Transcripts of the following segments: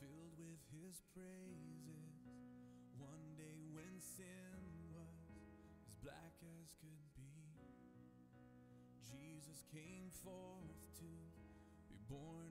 filled with his praises. One day when sin was as black as could be, Jesus came forth to be born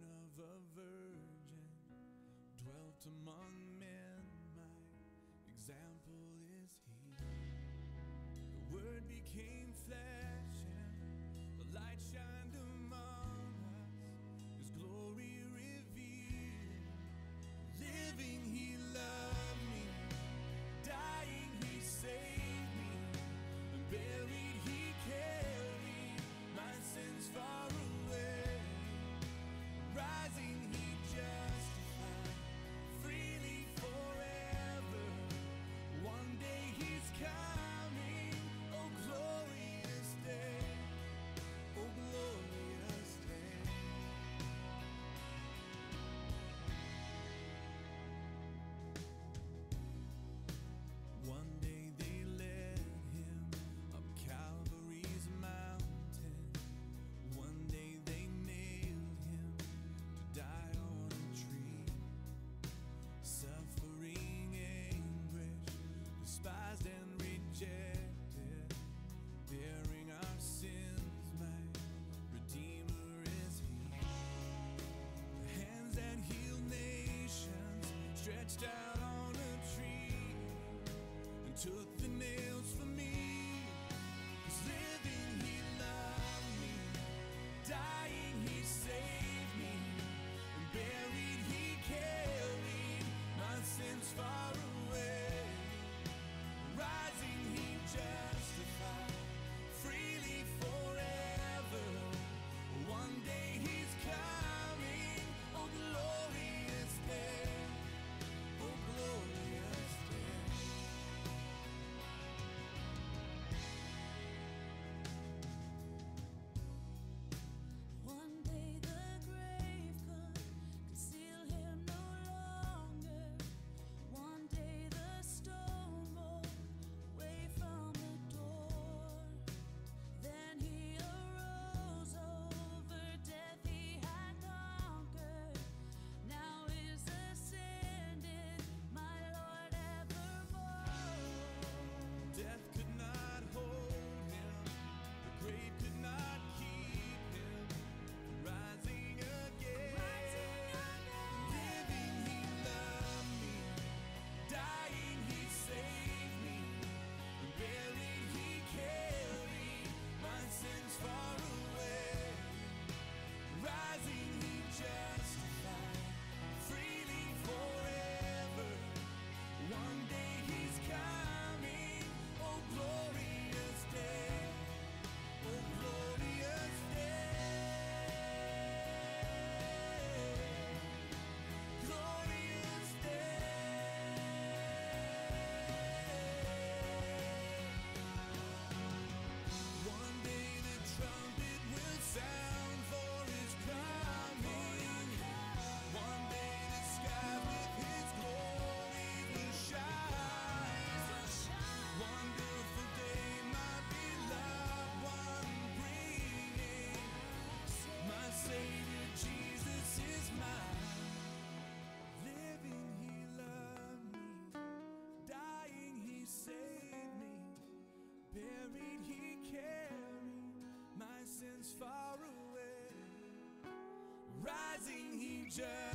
angel.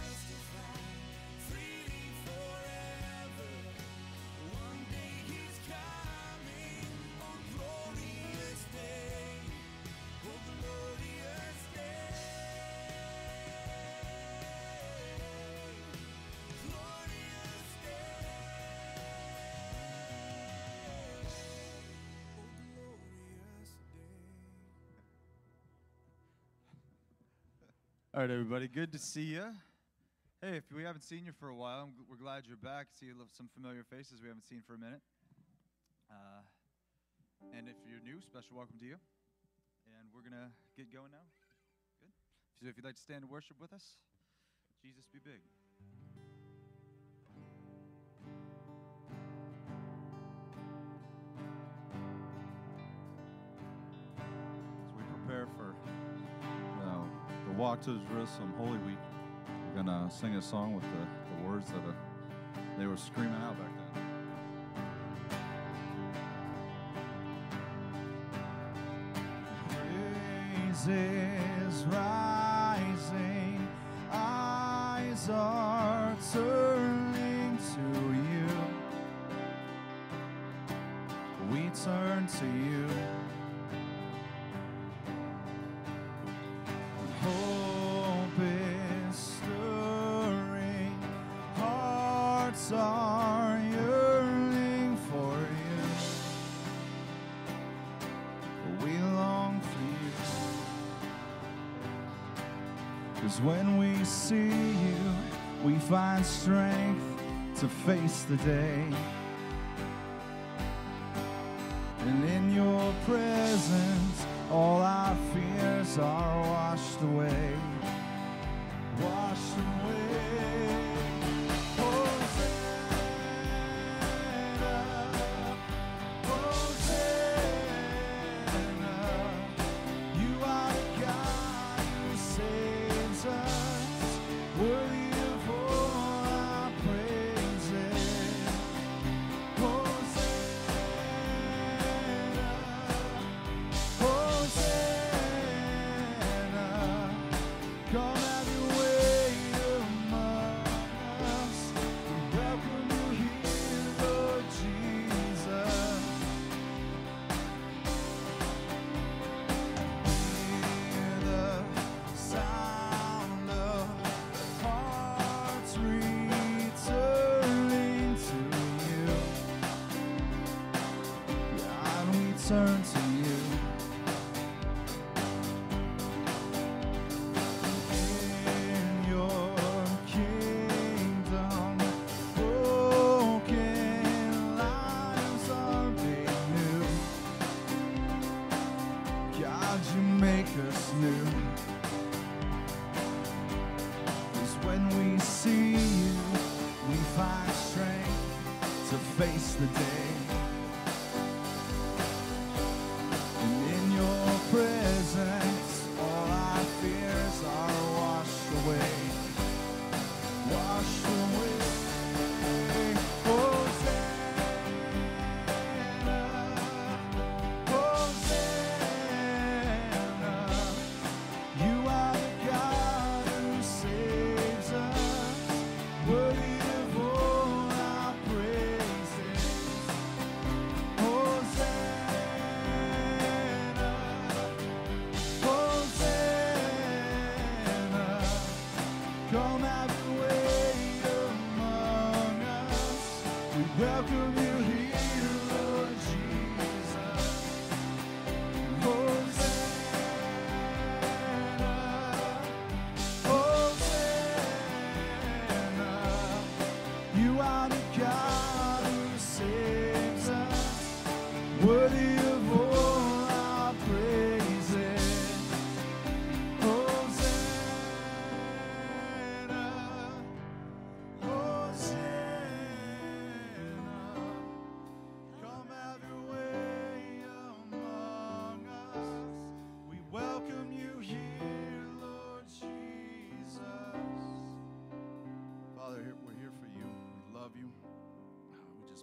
All right, everybody, good to see you. Hey, if we haven't seen you for a while, I'm, we're glad you're back. See some familiar faces we haven't seen for a minute. Uh, and if you're new, special welcome to you. And we're going to get going now. Good. So if you'd like to stand and worship with us, Jesus be big. Octaves Rhythm Holy Week. We're going to sing a song with the, the words that uh, they were screaming out back then. Praise is rising, eyes are turning to you. We turn to you. To face the day.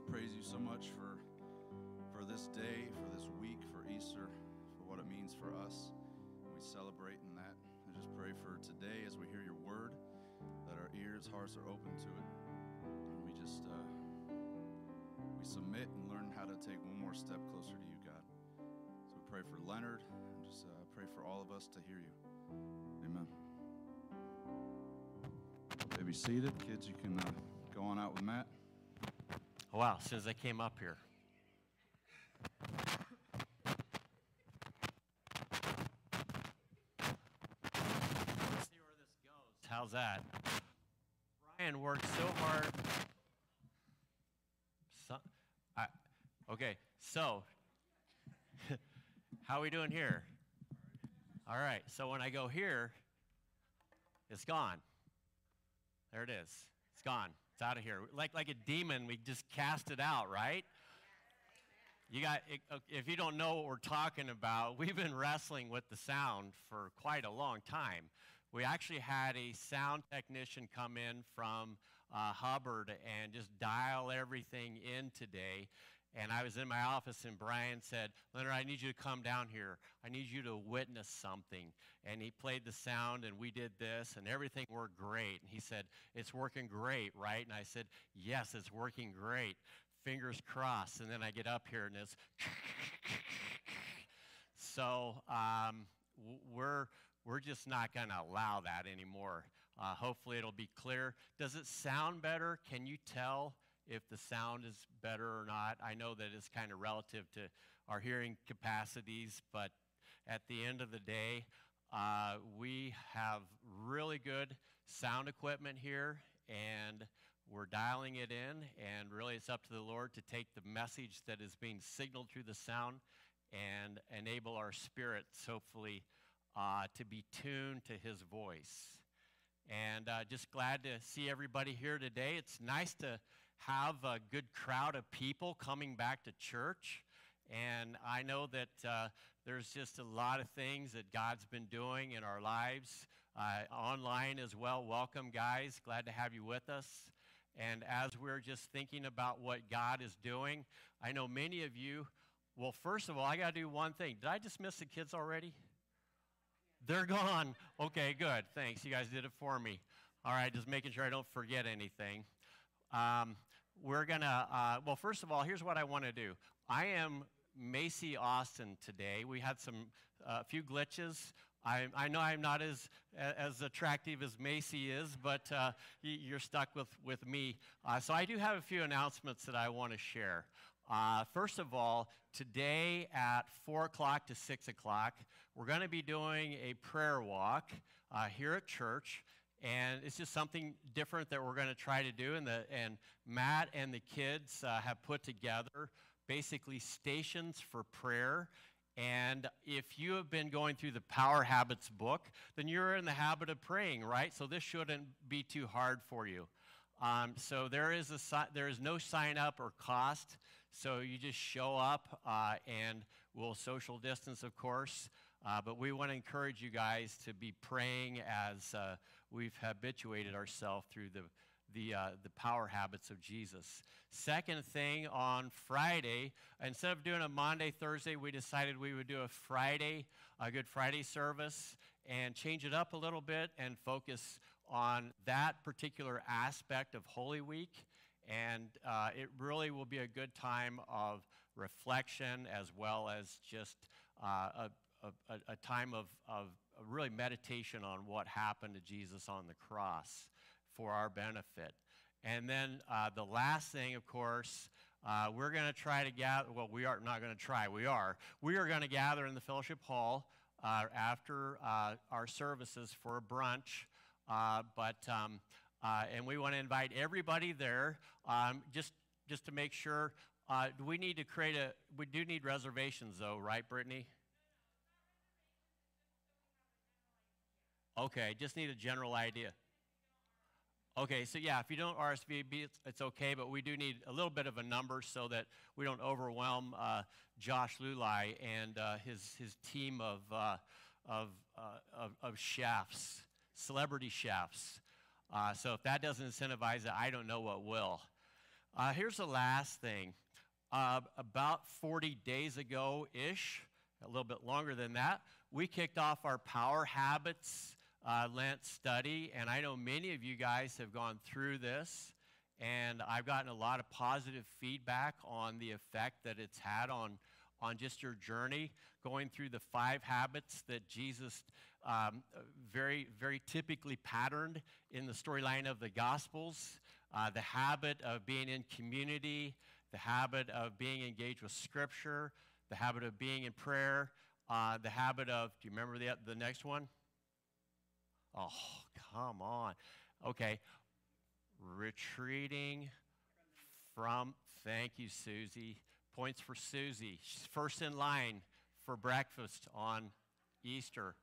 Just praise you so much for for this day, for this week, for Easter, for what it means for us. We celebrate in that. I just pray for today as we hear your word, that our ears, hearts are open to it. And we just uh, we submit and learn how to take one more step closer to you, God. So we pray for Leonard and just uh, pray for all of us to hear you. Amen. Be seated. Kids, you can uh, go on out with Matt. Wow, as soon as I came up here. Let's see where this goes. How's that? Brian worked so hard. So, I, okay, so how are we doing here? All right, so when I go here, it's gone. There it is. It's gone. It's out of here. Like like a demon, we just cast it out, right? You got if you don't know what we're talking about, we've been wrestling with the sound for quite a long time. We actually had a sound technician come in from uh, Hubbard and just dial everything in today. And I was in my office, and Brian said, Leonard, I need you to come down here. I need you to witness something. And he played the sound, and we did this, and everything worked great. And he said, It's working great, right? And I said, Yes, it's working great. Fingers crossed. And then I get up here, and it's. so um, we're, we're just not going to allow that anymore. Uh, hopefully, it'll be clear. Does it sound better? Can you tell if the sound is better or not? I know that it's kind of relative to our hearing capacities, but at the end of the day, uh, we have really good sound equipment here, and we're dialing it in, and really it's up to the Lord to take the message that is being signaled through the sound and enable our spirits, hopefully, uh, to be tuned to His voice. And uh, just glad to see everybody here today. It's nice to have a good crowd of people coming back to church. And I know that uh, there's just a lot of things that God's been doing in our lives. Uh, online as well. Welcome, guys. Glad to have you with us. And as we're just thinking about what God is doing, I know many of you, well, first of all, I got to do one thing. Did I just miss the kids already? They're gone. Okay, good. Thanks. You guys did it for me. All right, just making sure I don't forget anything. Um, we're going to, uh, well, first of all, here's what I want to do. I am Macy Austin today. We had some, a uh, few glitches. I, I, know I'm not as, as attractive as Macy is, but uh, you're stuck with, with me. Uh, so I do have a few announcements that I want to share. Uh, first of all, today at 4 o'clock to 6 o'clock, we're going to be doing a prayer walk uh, here at church. And it's just something different that we're going to try to do. And, the, and Matt and the kids uh, have put together basically stations for prayer. And if you have been going through the Power Habits book, then you're in the habit of praying, right? So this shouldn't be too hard for you. Um, so there is, a, there is no sign up or cost. So you just show up uh, and we'll social distance, of course. Uh, but we want to encourage you guys to be praying as uh, we've habituated ourselves through the, the, uh, the power habits of Jesus. Second thing, on Friday, instead of doing a Maundy, Thursday, we decided we would do a Friday, a Good Friday service, and change it up a little bit and focus on that particular aspect of Holy Week. And uh, it really will be a good time of reflection as well as just uh, a, a, a, time of, of really meditation on what happened to Jesus on the cross for our benefit. And then uh, the last thing, of course, uh, we're going to try to gather. Well, we are not going to try. We are. We are going to gather in the fellowship hall uh, after uh, our services for a brunch. Uh, but um, uh, and we want to invite everybody there um, just just to make sure. do we need to create a? We do need reservations, though, right, Brittany? Okay, just need a general idea. Okay, so yeah, if you don't RSVP, it's, it's, okay, but we do need a little bit of a number so that we don't overwhelm uh, Josh Lulai and uh, his, his team of, uh, of, uh, of, of, chefs, celebrity chefs. Uh, so if that doesn't incentivize it, I don't know what will. Uh, here's the last thing. about 40 days ago ish, a little bit longer than that, we kicked off our Power Habits uh, Lent study, and I know many of you guys have gone through this, and I've gotten a lot of positive feedback on the effect that it's had on, on just your journey, going through the five habits that Jesus um, very, very typically patterned in the storyline of the Gospels. Uh, the habit of being in community, the habit of being engaged with Scripture, the habit of being in prayer, uh, the habit of, do you remember the, the next one? Oh, come on. Okay. Retreating from, thank you, Susie. Points for Susie. She's first in line for breakfast on Easter.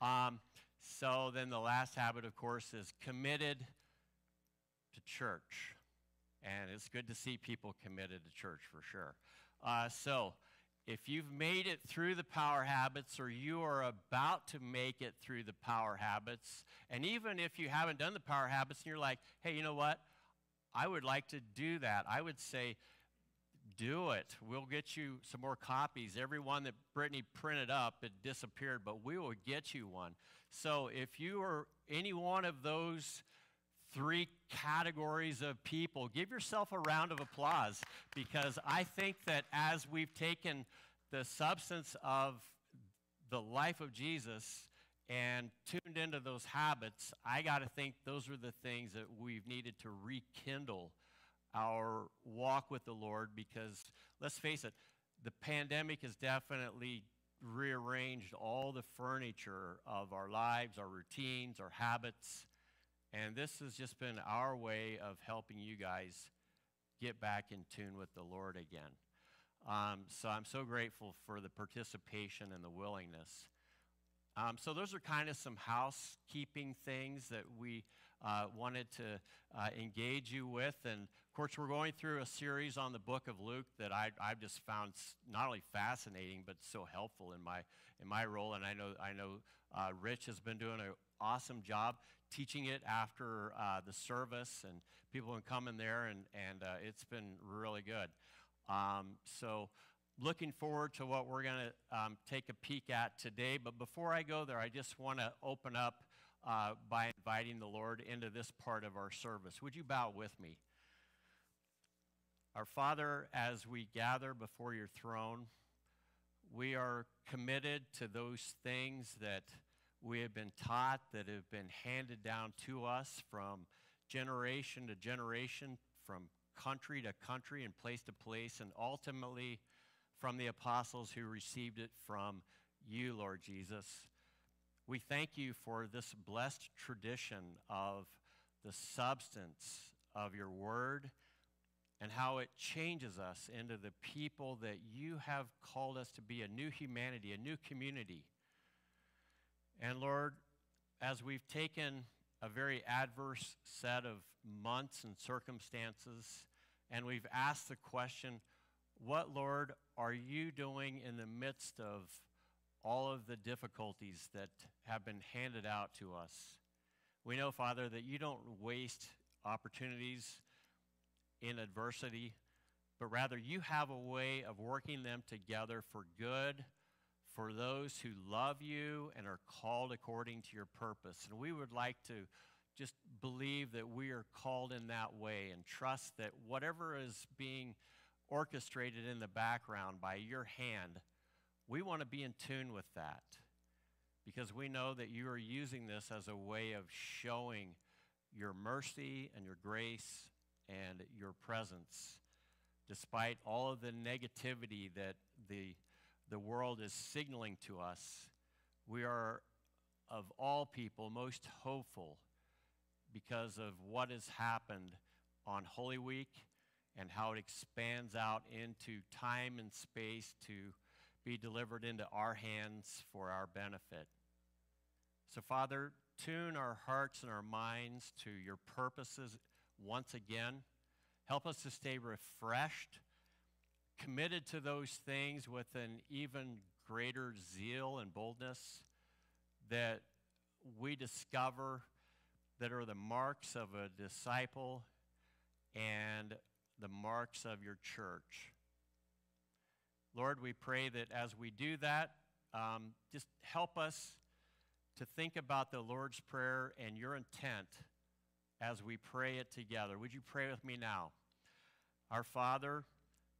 Um, so then the last habit, of course, is committed to church. And it's good to see people committed to church for sure. Uh, so if you've made it through the power habits or you are about to make it through the power habits, and even if you haven't done the power habits and you're like, hey, you know what? I would like to do that. I would say, do it. We'll get you some more copies. Every one that Brittany printed up, it disappeared, but we will get you one. So if you are any one of those three categories of people, give yourself a round of applause because I think that as we've taken the substance of the life of Jesus and tuned into those habits, I got to think those are the things that we've needed to rekindle our walk with the Lord because let's face it, the pandemic has definitely rearranged all the furniture of our lives, our routines, our habits. And this has just been our way of helping you guys get back in tune with the Lord again. Um, so I'm so grateful for the participation and the willingness. Um, so those are kind of some housekeeping things that we uh, wanted to uh, engage you with. And of course, we're going through a series on the book of Luke that I, I've just found not only fascinating but so helpful in my in my role. And I know I know uh, Rich has been doing an awesome job teaching it after uh, the service, and people have come in there, and and uh, it's been really good. Um, so looking forward to what we're going to um, take a peek at today. But before I go there, I just want to open up uh, by inviting the Lord into this part of our service. Would you bow with me? Our Father, as we gather before your throne, we are committed to those things that we have been taught, that have been handed down to us from generation to generation, from country to country and place to place, and ultimately from the apostles who received it from you, Lord Jesus. We thank you for this blessed tradition of the substance of your word and how it changes us into the people that you have called us to be a new humanity, a new community. And Lord, as we've taken a very adverse set of months and circumstances, and we've asked the question, what, Lord, are you doing in the midst of all of the difficulties that have been handed out to us? We know, Father, that you don't waste opportunities in adversity, but rather you have a way of working them together for good for those who love you and are called according to your purpose. And we would like to just believe that we are called in that way and trust that whatever is being orchestrated in the background by your hand, we want to be in tune with that because we know that you are using this as a way of showing your mercy and your grace and your presence despite all of the negativity that the, the world is signaling to us. We are, of all people, most hopeful because of what has happened on Holy Week and how it expands out into time and space to be delivered into our hands for our benefit. So, Father, tune our hearts and our minds to your purposes once again. Help us to stay refreshed, committed to those things with an even greater zeal and boldness that we discover that are the marks of a disciple and the marks of your church. Lord, we pray that as we do that, um, just help us to think about the Lord's Prayer and your intent as we pray it together. Would you pray with me now? Our Father,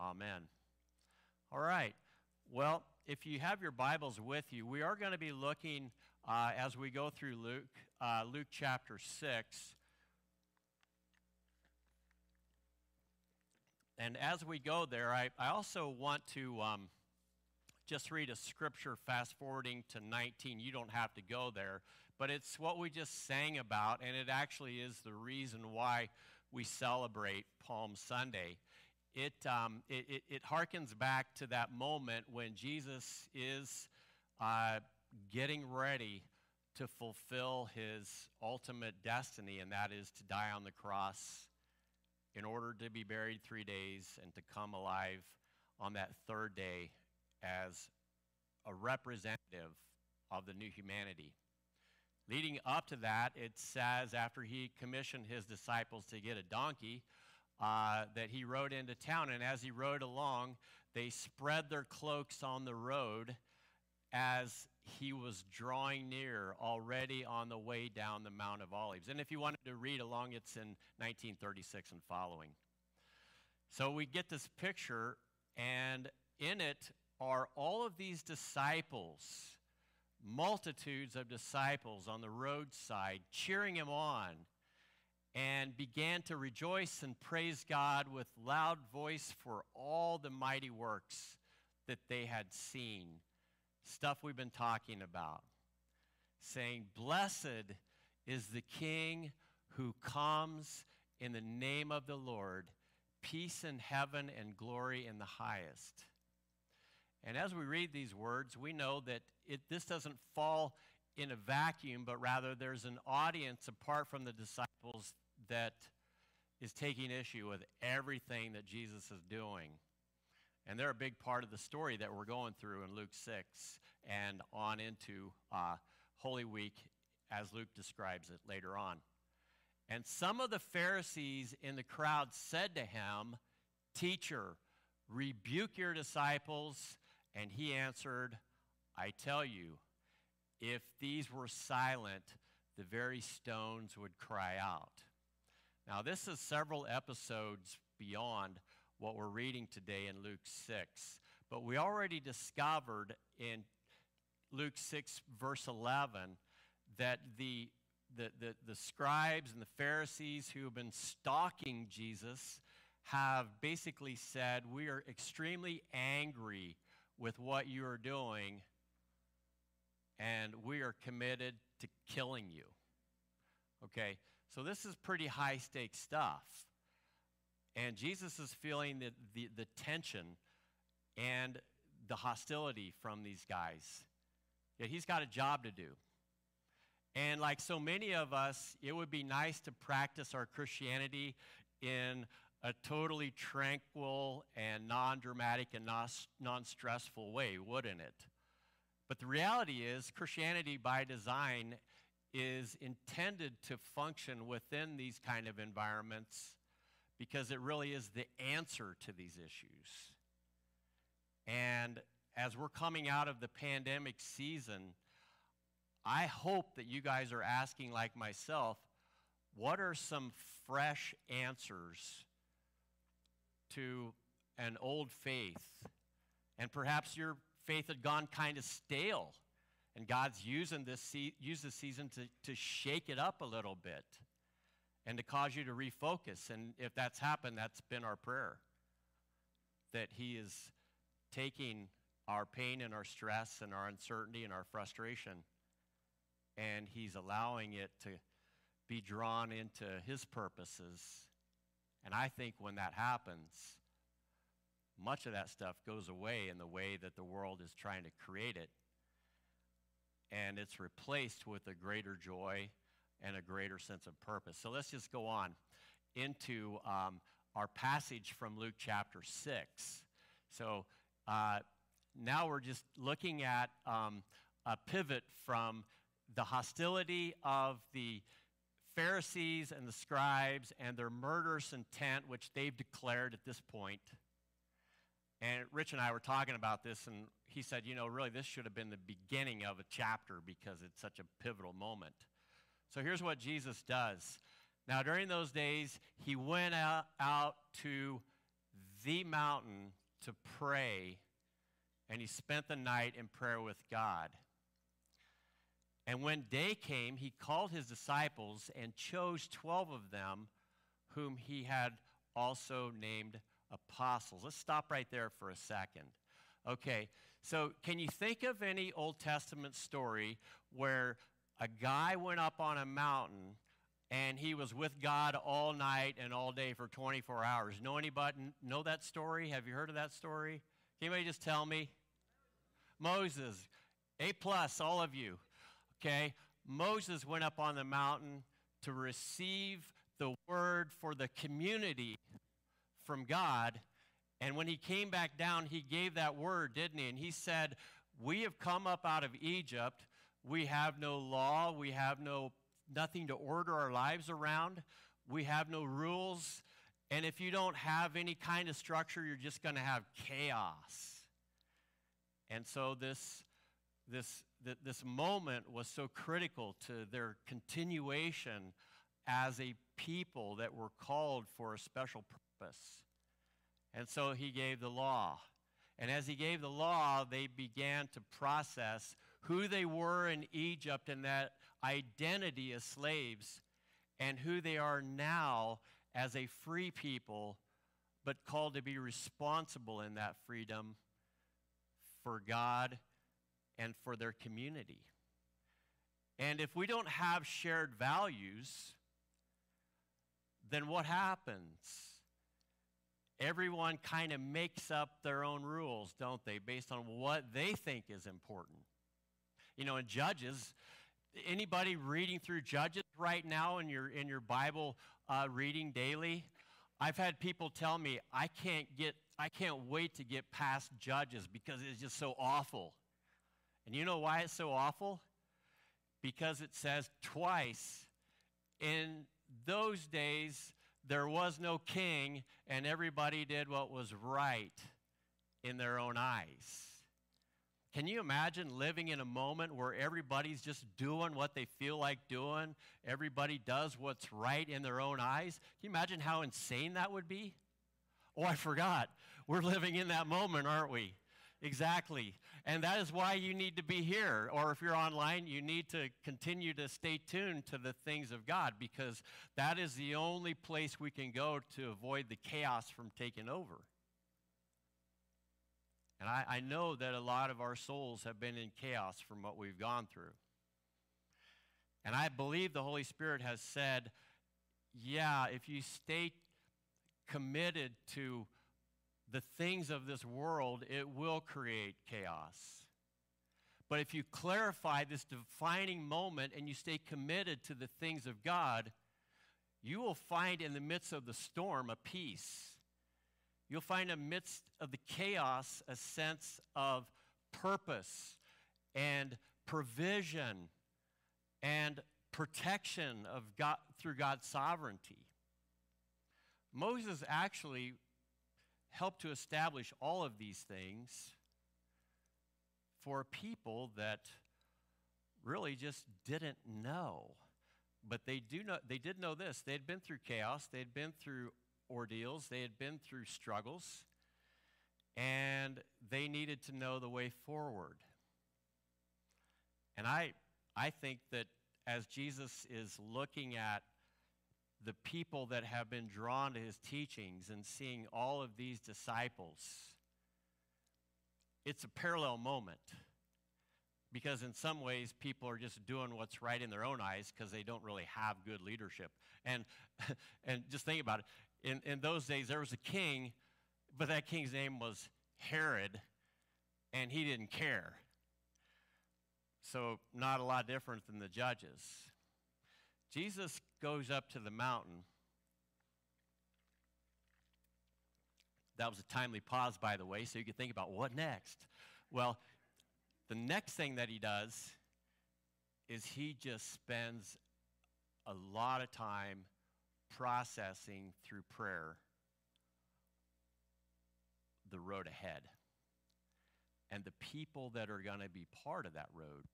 Amen. All right. Well, if you have your Bibles with you, we are going to be looking uh, as we go through Luke, uh, Luke chapter 6. And as we go there, I, I also want to um, just read a scripture fast forwarding to 19. You don't have to go there. But it's what we just sang about, and it actually is the reason why we celebrate Palm Sunday. It, um, it, it, it harkens back to that moment when Jesus is uh, getting ready to fulfill his ultimate destiny, and that is to die on the cross in order to be buried three days and to come alive on that third day as a representative of the new humanity. Leading up to that, it says after he commissioned his disciples to get a donkey, uh, that he rode into town. And as he rode along, they spread their cloaks on the road as he was drawing near already on the way down the Mount of Olives. And if you wanted to read along, it's in 1936 and following. So we get this picture, and in it are all of these disciples, multitudes of disciples on the roadside, cheering him on, and began to rejoice and praise God with loud voice for all the mighty works that they had seen. Stuff we've been talking about, saying, Blessed is the King who comes in the name of the Lord, peace in heaven and glory in the highest. And as we read these words, we know that it, this doesn't fall in a vacuum, but rather there's an audience apart from the disciples that is taking issue with everything that Jesus is doing. And they're a big part of the story that we're going through in Luke 6 and on into uh, Holy Week as Luke describes it later on. And some of the Pharisees in the crowd said to him, Teacher, rebuke your disciples. And he answered, I tell you, if these were silent, the very stones would cry out. Now, this is several episodes beyond what we're reading today in Luke 6. But we already discovered in Luke 6, verse 11, that the, the, the, the scribes and the Pharisees who have been stalking Jesus have basically said, We are extremely angry with what you are doing, and we are committed to killing you. Okay, so this is pretty high stakes stuff. And Jesus is feeling the, the, the tension and the hostility from these guys. Yet he's got a job to do. And like so many of us, it would be nice to practice our Christianity in a totally tranquil and non dramatic and non stressful way, wouldn't it? But the reality is, Christianity by design is intended to function within these kind of environments because it really is the answer to these issues. And as we're coming out of the pandemic season, I hope that you guys are asking, like myself, what are some fresh answers to an old faith? And perhaps your faith had gone kind of stale, and God's using this, se- use this season to, to shake it up a little bit and to cause you to refocus. And if that's happened, that's been our prayer. That He is taking our pain and our stress and our uncertainty and our frustration, and He's allowing it to be drawn into His purposes. And I think when that happens, much of that stuff goes away in the way that the world is trying to create it. And it's replaced with a greater joy and a greater sense of purpose. So let's just go on into um, our passage from Luke chapter 6. So uh, now we're just looking at um, a pivot from the hostility of the Pharisees and the scribes and their murderous intent, which they've declared at this point. And Rich and I were talking about this, and he said, you know, really, this should have been the beginning of a chapter because it's such a pivotal moment. So here's what Jesus does. Now, during those days, he went out, to the mountain to pray, and he spent the night in prayer with God. And when day came, he called his disciples and chose 12 of them, whom he had also named apostles. Let's stop right there for a second. Okay, so can you think of any Old Testament story where a guy went up on a mountain and he was with God all night and all day for 24 hours? Know anybody know that story? Have you heard of that story? Can anybody just tell me? Moses, A plus, all of you. Okay, Moses went up on the mountain to receive the word for the community from God. And when he came back down, he gave that word, didn't he? And he said, We have come up out of Egypt. We have no law. We have no nothing to order our lives around. We have no rules. And if you don't have any kind of structure, you're just going to have chaos. And so this, this, th- this moment was so critical to their continuation as a people that were called for a special purpose. And so he gave the law. And as he gave the law, they began to process who they were in Egypt and that identity as slaves and who they are now as a free people, but called to be responsible in that freedom for God and for their community. And if we don't have shared values, then what happens? Everyone kind of makes up their own rules, don't they, based on what they think is important. You know, in Judges, anybody reading through Judges right now in your in your Bible uh, reading daily, I've had people tell me I can't get I can't wait to get past Judges because it's just so awful. And you know why it's so awful? Because it says twice in those days there was no king and everybody did what was right in their own eyes. Can you imagine living in a moment where everybody's just doing what they feel like doing? Everybody does what's right in their own eyes? Can you imagine how insane that would be? Oh, I forgot. We're living in that moment, aren't we? Exactly. And that is why you need to be here. Or if you're online, you need to continue to stay tuned to the things of God because that is the only place we can go to avoid the chaos from taking over. And I, I know that a lot of our souls have been in chaos from what we've gone through. And I believe the Holy Spirit has said, yeah, if you stay committed to the things of this world, it will create chaos. But if you clarify this defining moment and you stay committed to the things of God, you will find in the midst of the storm a peace. You'll find amidst of the chaos a sense of purpose and provision and protection of God through God's sovereignty. Moses actually helped to establish all of these things for people that really just didn't know. But they do know they did know this. They had been through chaos, they had been through ordeals, they had been through struggles, and they needed to know the way forward. And I I think that as Jesus is looking at the people that have been drawn to his teachings and seeing all of these disciples, it's a parallel moment. Because in some ways, people are just doing what's right in their own eyes because they don't really have good leadership. And, and just think about it. In, in those days, there was a king, but that king's name was Herod, and he didn't care. So, not a lot different than the judges. Jesus goes up to the mountain. That was a timely pause, by the way, so you could think about what next. Well, the next thing that he does is he just spends a lot of time processing through prayer the road ahead and the people that are going to be part of that road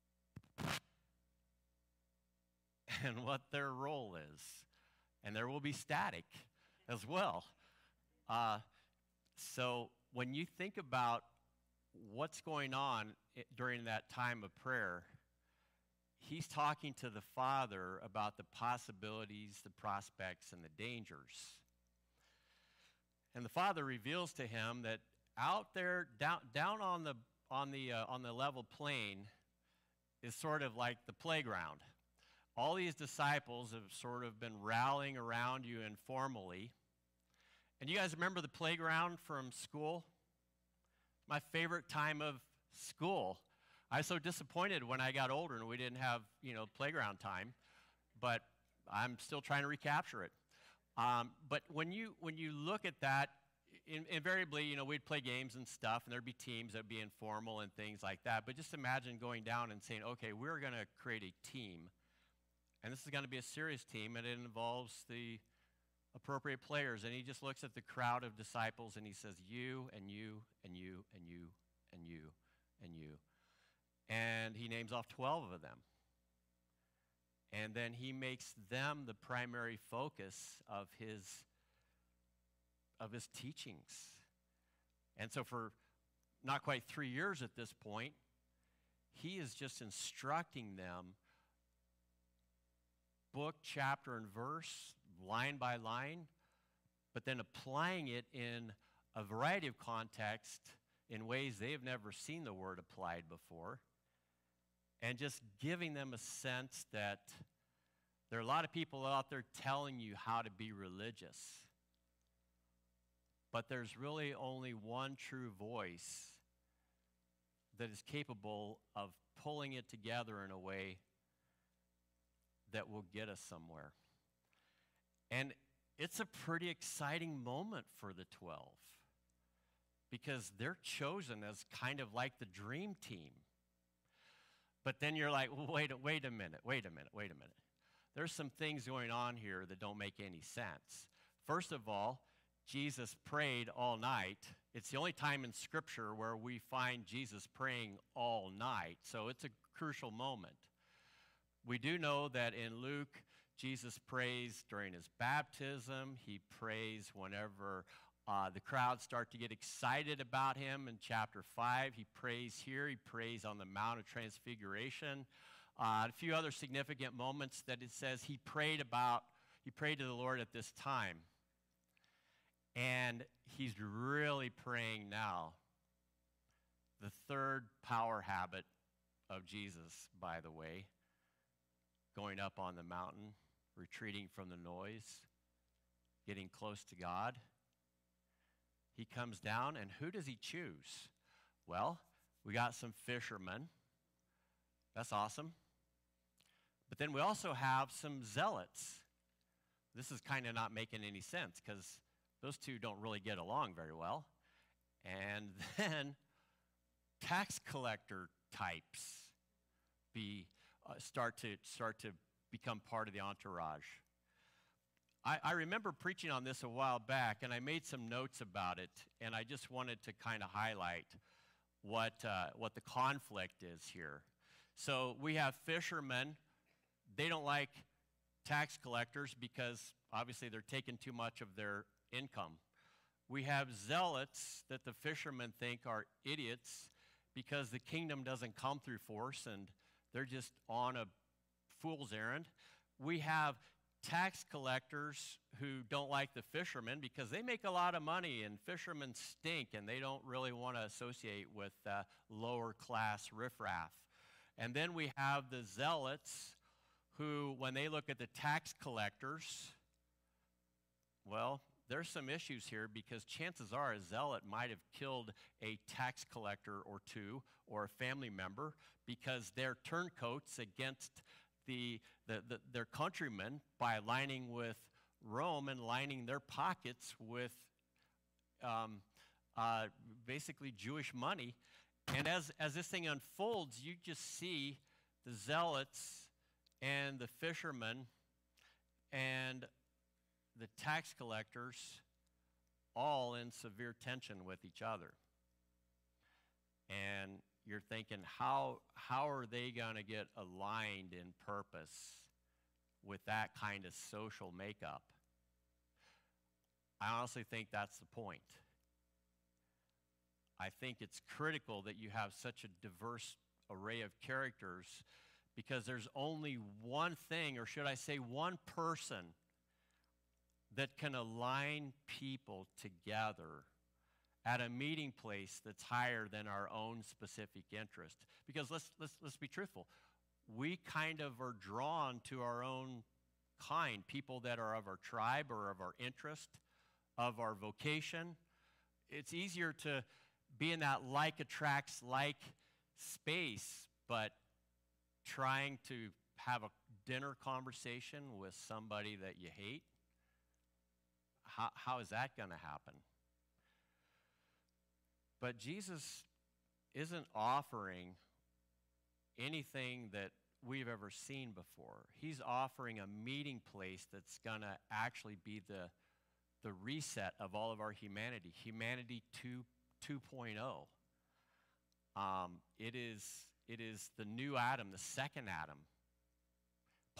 and what their role is. And there will be static as well. Uh, so when you think about what's going on during that time of prayer, he's talking to the Father about the possibilities, the prospects, and the dangers. And the Father reveals to him that out there down down on the on the uh, on the level plane is sort of like the playground. All these disciples have sort of been rallying around you informally. And you guys remember the playground from school? My favorite time of school. I was so disappointed when I got older and we didn't have, you know, playground time, but I'm still trying to recapture it. Um, but when you when you look at that, in, invariably, you know, we'd play games and stuff, and there'd be teams that'd be informal and things like that. But just imagine going down and saying, okay, we're going to create a team, and this is going to be a serious team, and it involves the appropriate players. And he just looks at the crowd of disciples and he says, you and you and you and you and you and you. And he names off 12 of them. And then he makes them the primary focus of his of his teachings. And so for not quite 3 years at this point, he is just instructing them book, chapter and verse, line by line, but then applying it in a variety of contexts in ways they've never seen the word applied before and just giving them a sense that there are a lot of people out there telling you how to be religious. But there's really only one true voice that is capable of pulling it together in a way that will get us somewhere. And it's a pretty exciting moment for the 12 because they're chosen as kind of like the dream team. But then you're like, wait, wait a minute, wait a minute, wait a minute. There's some things going on here that don't make any sense. First of all, Jesus prayed all night. It's the only time in Scripture where we find Jesus praying all night, so it's a crucial moment. We do know that in Luke, Jesus prays during his baptism. He prays whenever uh, the crowds start to get excited about him in chapter 5. He prays here. He prays on the Mount of Transfiguration. Uh, a few other significant moments that it says he prayed about, he prayed to the Lord at this time. And he's really praying now. The third power habit of Jesus, by the way, going up on the mountain, retreating from the noise, getting close to God. He comes down, and who does he choose? Well, we got some fishermen. That's awesome. But then we also have some zealots. This is kind of not making any sense because those two don't really get along very well. And then tax collector types be uh, start to start to become part of the entourage. I, I remember preaching on this a while back, and I made some notes about it, and I just wanted to kind of highlight what uh, what the conflict is here. So we have fishermen; they don't like tax collectors because obviously they're taking too much of their income. We have zealots that the fishermen think are idiots because the kingdom doesn't come through force and they're just on a fool's errand. We have tax collectors who don't like the fishermen because they make a lot of money and fishermen stink and they don't really want to associate with uh, lower class riffraff. And then we have the zealots who, when they look at the tax collectors, well, there's some issues here because chances are a zealot might have killed a tax collector or two or a family member because they're turncoats against the, the, the, their countrymen by aligning with Rome and lining their pockets with um, uh, basically Jewish money. And as, as this thing unfolds, you just see the zealots and the fishermen and the tax collectors all in severe tension with each other. And you're thinking, how, how are they going to get aligned in purpose with that kind of social makeup? I honestly think that's the point. I think it's critical that you have such a diverse array of characters because there's only one thing, or should I say, one person that can align people together at a meeting place that's higher than our own specific interest. Because let's, let's, let's be truthful. We kind of are drawn to our own kind, people that are of our tribe or of our interest, of our vocation. It's easier to be in that like attracts like space, but trying to have a dinner conversation with somebody that you hate, how, how is that going to happen? But Jesus isn't offering anything that we've ever seen before. He's offering a meeting place that's going to actually be the, the reset of all of our humanity, humanity 2, 2.0. Um, it, is, it is the new Adam, the second Adam.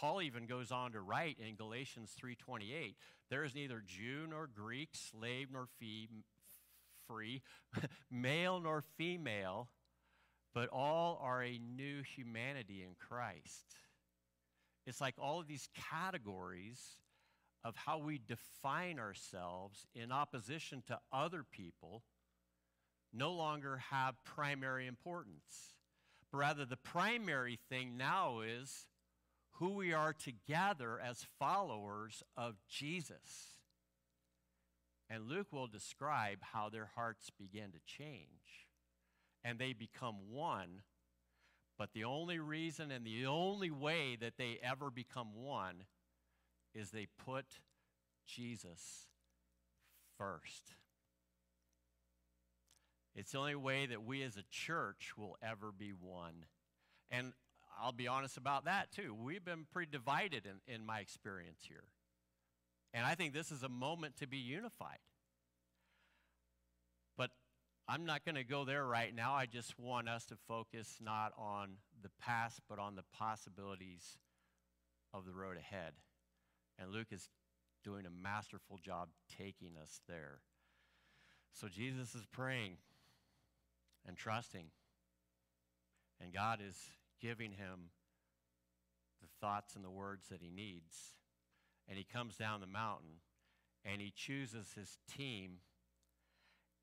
Paul even goes on to write in Galatians 3:28, there is neither Jew nor Greek, slave nor fee, free, male nor female, but all are a new humanity in Christ. It's like all of these categories of how we define ourselves in opposition to other people no longer have primary importance. But rather, the primary thing now is who we are together as followers of Jesus. And Luke will describe how their hearts begin to change and they become one. But the only reason and the only way that they ever become one is they put Jesus first. It's the only way that we as a church will ever be one. And I'll be honest about that too. We've been pretty divided in, in my experience here. And I think this is a moment to be unified. But I'm not going to go there right now. I just want us to focus not on the past, but on the possibilities of the road ahead. And Luke is doing a masterful job taking us there. So Jesus is praying and trusting. And God is giving him the thoughts and the words that he needs. And he comes down the mountain and he chooses his team.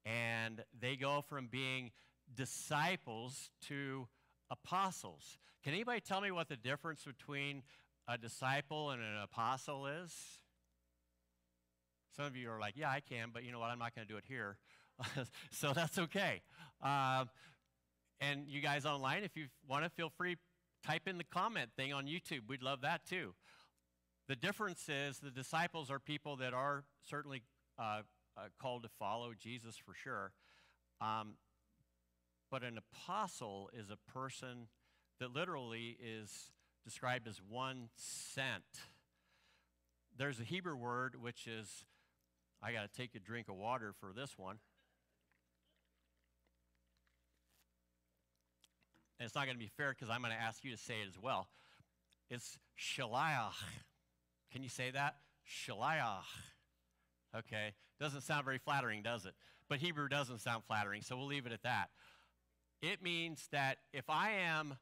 And they go from being disciples to apostles. Can anybody tell me what the difference between a disciple and an apostle is? Some of you are like, yeah, I can, but you know what? I'm not going to do it here. so that's okay. Uh, and you guys online, if you want to, feel free, type in the comment thing on YouTube. We'd love that too. The difference is the disciples are people that are certainly uh, uh, called to follow Jesus for sure. Um, but an apostle is a person that literally is described as one sent. There's a Hebrew word which is, I got to take a drink of water for this one. And it's not going to be fair because I'm going to ask you to say it as well. It's shaliach. Can you say that? Shaliach. Okay. Doesn't sound very flattering, does it? But Hebrew doesn't sound flattering, so we'll leave it at that. It means that if I am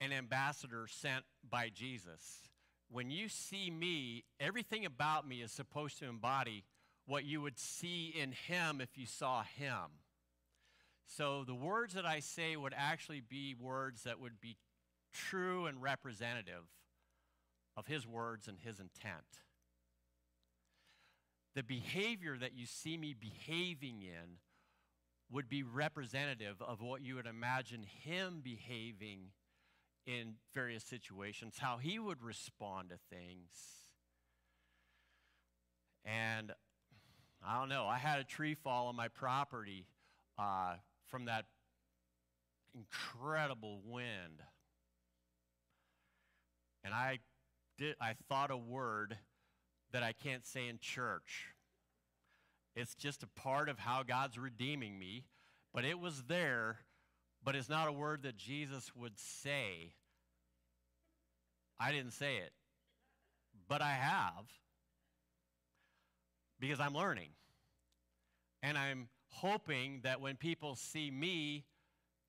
an ambassador sent by Jesus, when you see me, everything about me is supposed to embody what you would see in him if you saw him. So the words that I say would actually be words that would be true and representative of his words and his intent. The behavior that you see me behaving in would be representative of what you would imagine him behaving in various situations, how he would respond to things. And I don't know, I had a tree fall on my property uh, from that incredible wind. And I did I thought a word that I can't say in church. It's just a part of how God's redeeming me, but it was there, but it's not a word that Jesus would say. I didn't say it, but I have because I'm learning. And I'm hoping that when people see me,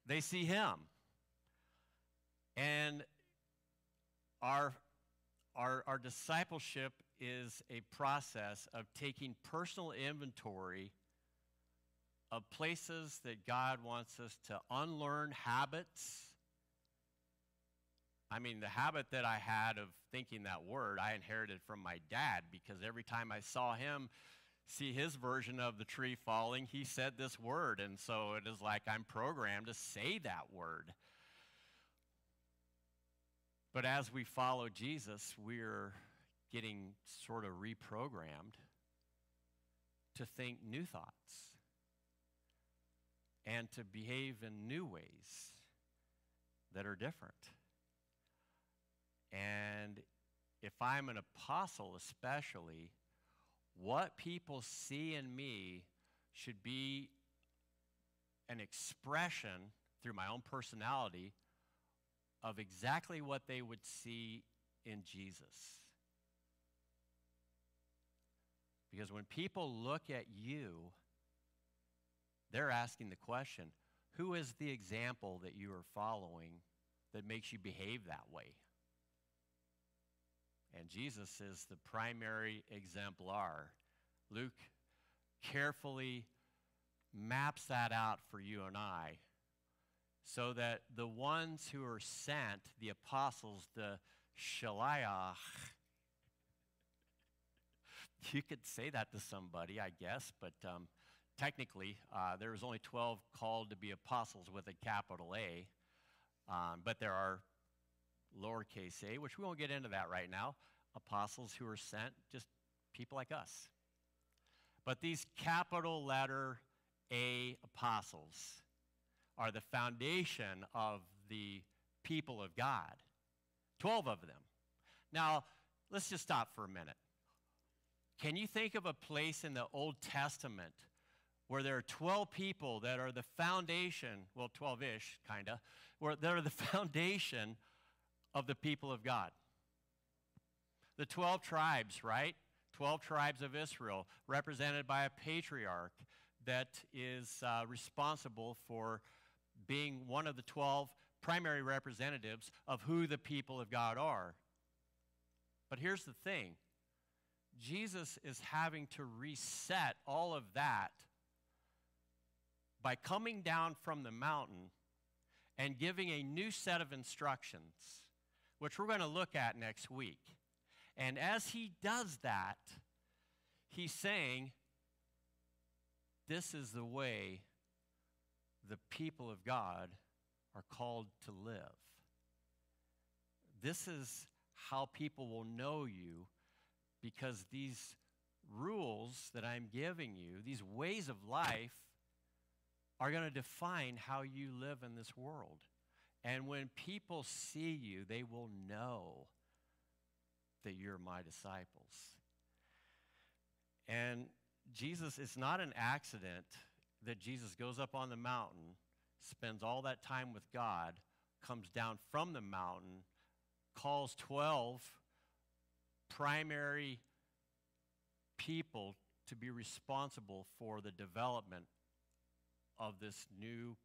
they see him. And our, our, our discipleship is a process of taking personal inventory of places that God wants us to unlearn habits. I mean, the habit that I had of thinking that word, I inherited from my dad because every time I saw him see his version of the tree falling, he said this word. And so it is like I'm programmed to say that word. But as we follow Jesus, we're getting sort of reprogrammed to think new thoughts and to behave in new ways that are different. And if I'm an apostle, especially, what people see in me should be an expression through my own personality of exactly what they would see in Jesus. Because when people look at you, they're asking the question who is the example that you are following that makes you behave that way? And Jesus is the primary exemplar. Luke carefully maps that out for you and I so that the ones who are sent, the apostles, the Shaliach, you could say that to somebody, I guess, but um, technically, uh, there was only 12 called to be apostles with a capital A, um, but there are lowercase a, which we won't get into that right now, apostles who are sent, just people like us. But these capital letter A apostles are the foundation of the people of God. 12 of them. Now, let's just stop for a minute. Can you think of a place in the Old Testament where there are 12 people that are the foundation, well, 12 ish, kind of, where they're the foundation of the people of God? The 12 tribes, right? 12 tribes of Israel, represented by a patriarch that is uh, responsible for being one of the 12 primary representatives of who the people of God are. But here's the thing Jesus is having to reset all of that by coming down from the mountain and giving a new set of instructions, which we're going to look at next week. And as he does that, he's saying, This is the way the people of God are called to live. This is how people will know you because these rules that I'm giving you, these ways of life, are going to define how you live in this world. And when people see you, they will know that you're my disciples. And Jesus, it's not an accident that Jesus goes up on the mountain, spends all that time with God, comes down from the mountain, calls 12 primary people to be responsible for the development of this new,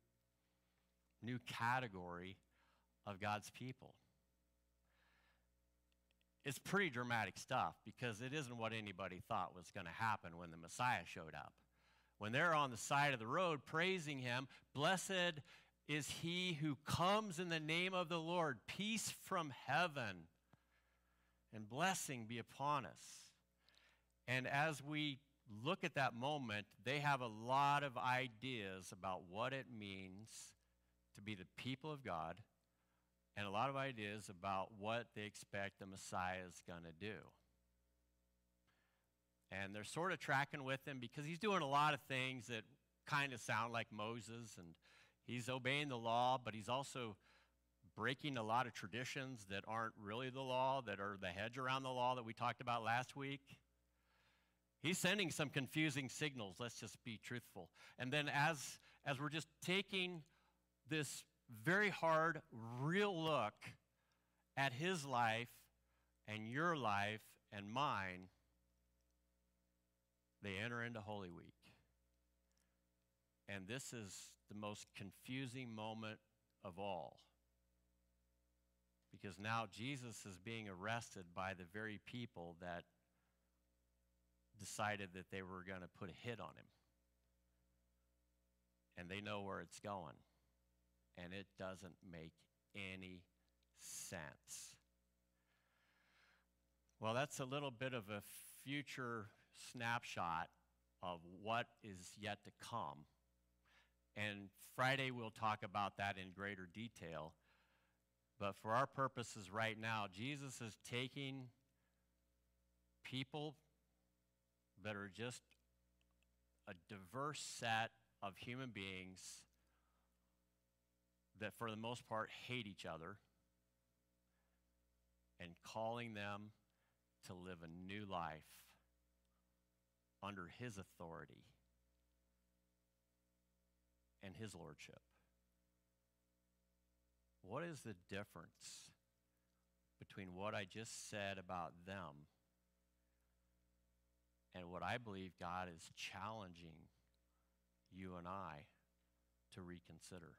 new category of God's people. It's pretty dramatic stuff because it isn't what anybody thought was going to happen when the Messiah showed up. When they're on the side of the road praising him, blessed is he who comes in the name of the Lord, peace from heaven and blessing be upon us. And as we look at that moment, they have a lot of ideas about what it means to be the people of God and a lot of ideas about what they expect the Messiah is going to do. And they're sort of tracking with him because he's doing a lot of things that kind of sound like Moses and he's obeying the law, but he's also breaking a lot of traditions that aren't really the law, that are the hedge around the law that we talked about last week. He's sending some confusing signals, let's just be truthful. And then as as we're just taking this very hard, real look at his life and your life and mine, they enter into Holy Week. And this is the most confusing moment of all. Because now Jesus is being arrested by the very people that decided that they were going to put a hit on him. and they know where it's going. And it doesn't make any sense. Well, that's a little bit of a future snapshot of what is yet to come. And Friday we'll talk about that in greater detail. But for our purposes right now, Jesus is taking people that are just a diverse set of human beings that, for the most part, hate each other and calling them to live a new life under His authority and His lordship. What is the difference between what I just said about them and what I believe God is challenging you and I to reconsider?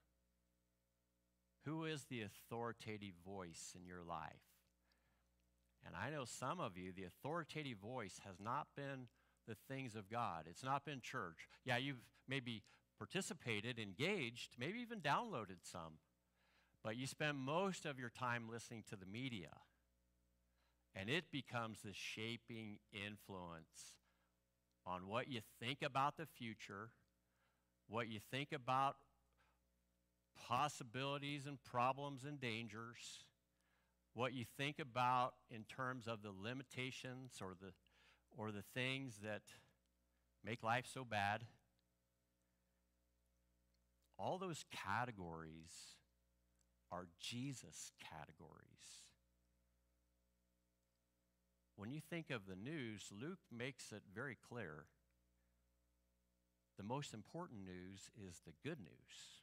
Who is the authoritative voice in your life? And I know some of you, the authoritative voice has not been the things of God. It's not been church. Yeah, you've maybe participated, engaged, maybe even downloaded some, but you spend most of your time listening to the media. And it becomes the shaping influence on what you think about the future, what you think about possibilities and problems and dangers, what you think about in terms of the limitations or the, or the things that make life so bad. All those categories are Jesus categories. When you think of the news, Luke makes it very clear. The most important news is the good news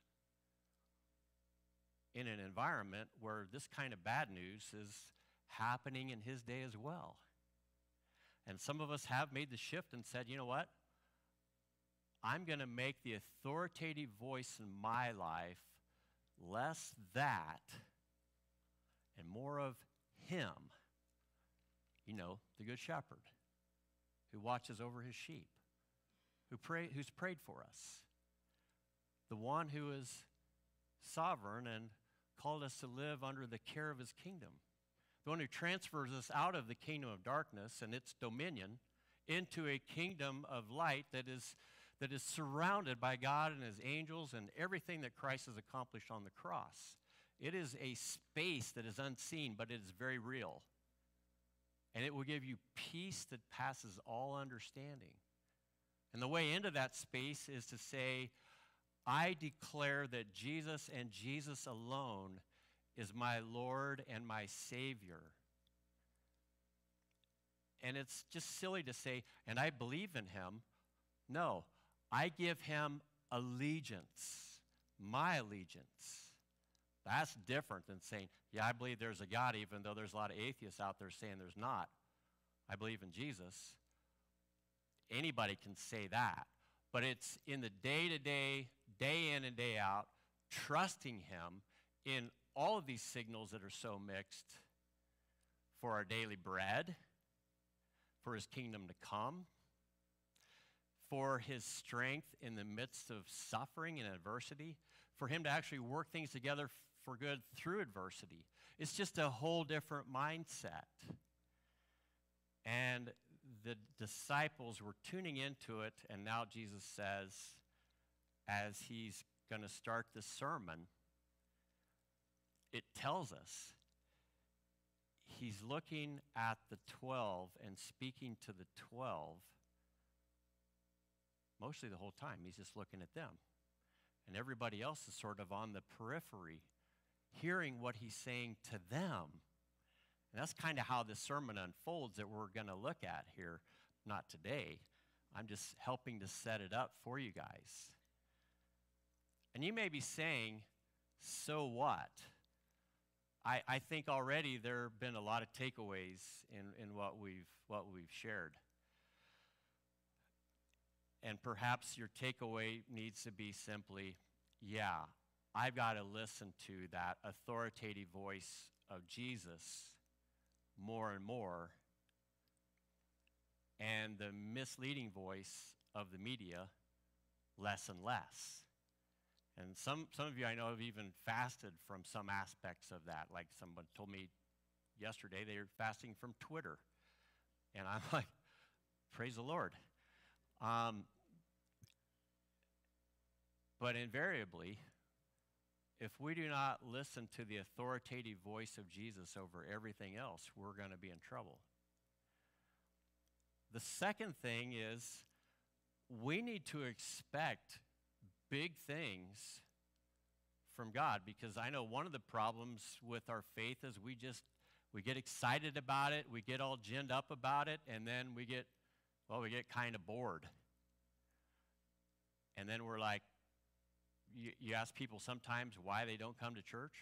in an environment where this kind of bad news is happening in his day as well. And some of us have made the shift and said, you know what? I'm going to make the authoritative voice in my life less that and more of him. You know, the good shepherd who watches over his sheep, who pray, who's prayed for us, the one who is sovereign and called us to live under the care of his kingdom. The one who transfers us out of the kingdom of darkness and its dominion into a kingdom of light that is, that is surrounded by God and his angels and everything that Christ has accomplished on the cross. It is a space that is unseen, but it is very real. And it will give you peace that passes all understanding. And the way into that space is to say, I declare that Jesus and Jesus alone is my Lord and my Savior. And it's just silly to say, and I believe in him. No, I give him allegiance, my allegiance. That's different than saying, yeah, I believe there's a God, even though there's a lot of atheists out there saying there's not. I believe in Jesus. Anybody can say that. But it's in the day to day, day in and day out, trusting Him in all of these signals that are so mixed for our daily bread, for His kingdom to come, for His strength in the midst of suffering and adversity, for Him to actually work things together for good through adversity. It's just a whole different mindset. And the disciples were tuning into it, and now Jesus says, as he's going to start the sermon, it tells us he's looking at the 12 and speaking to the 12 mostly the whole time. He's just looking at them. And everybody else is sort of on the periphery, hearing what he's saying to them. And that's kind of how the sermon unfolds that we're going to look at here. Not today. I'm just helping to set it up for you guys. And you may be saying, so what? I, I think already there have been a lot of takeaways in, in what, we've, what we've shared. And perhaps your takeaway needs to be simply, yeah, I've got to listen to that authoritative voice of Jesus more and more, and the misleading voice of the media less and less. And some, some of you I know have even fasted from some aspects of that. Like someone told me yesterday they were fasting from Twitter. And I'm like, praise the Lord. Um, but invariably, if we do not listen to the authoritative voice of Jesus over everything else, we're going to be in trouble. The second thing is we need to expect big things from God because I know one of the problems with our faith is we just we get excited about it, we get all ginned up about it, and then we get well, we get kind of bored. And then we're like, you, you ask people sometimes why they don't come to church.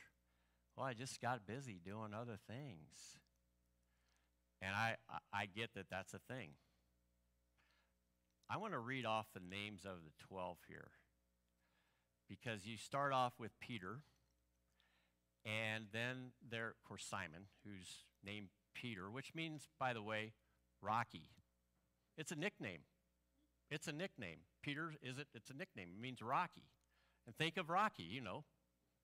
Well, I just got busy doing other things. And I, I, get that that's a thing. I want to read off the names of the 12 here because you start off with Peter, and then there, of course, Simon, who's named Peter, which means, by the way, Rocky. It's a nickname. It's a nickname. Peter is it? It's a nickname. It means Rocky. And think of Rocky. You know,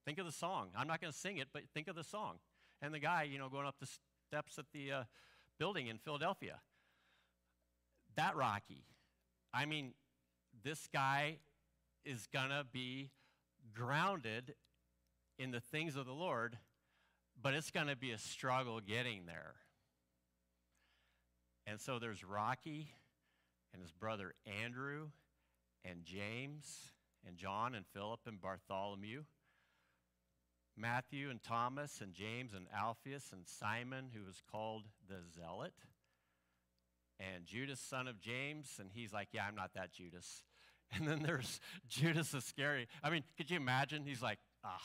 think of the song. I'm not going to sing it, but think of the song. And the guy, you know, going up the steps at the uh, building in Philadelphia. That Rocky. I mean, this guy is going to be grounded in the things of the Lord, but it's going to be a struggle getting there. And so there's Rocky and his brother Andrew and James and John and Philip and Bartholomew, Matthew and Thomas and James and Alphaeus and Simon, who was called the Zealot, and Judas, son of James. And he's like, Yeah, I'm not that Judas. And then there's Judas Iscariot. I mean, could you imagine? He's like, Ah,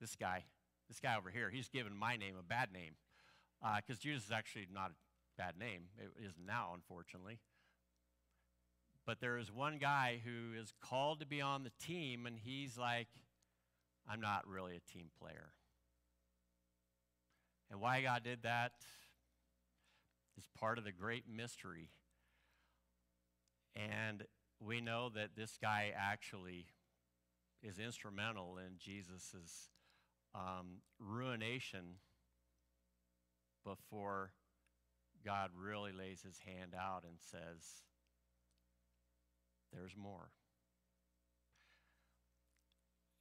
this guy, this guy over here, he's given my name a bad name. Because uh, Judas is actually not a bad name. It is now, unfortunately. But there is one guy who is called to be on the team, and he's like, I'm not really a team player. And why God did that is part of the great mystery. And we know that this guy actually is instrumental in Jesus' um, ruination before God really lays his hand out and says, There's more.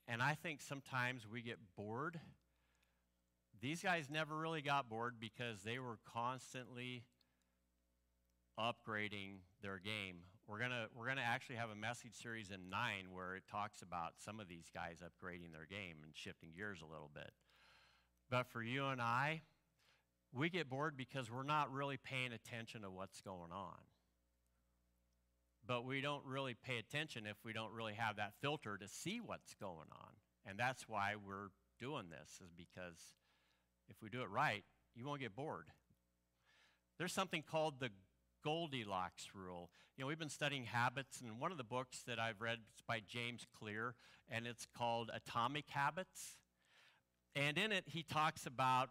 And I think sometimes we get bored. These guys never really got bored because they were constantly upgrading their game. We're gonna we're gonna actually have a message series in nine where it talks about some of these guys upgrading their game and shifting gears a little bit. But for you and I, we get bored because we're not really paying attention to what's going on. But we don't really pay attention if we don't really have that filter to see what's going on. And that's why we're doing this, is because if we do it right, you won't get bored. There's something called the Goldilocks rule. You know, we've been studying habits, and one of the books that I've read is by James Clear, and it's called Atomic Habits. And in it, he talks about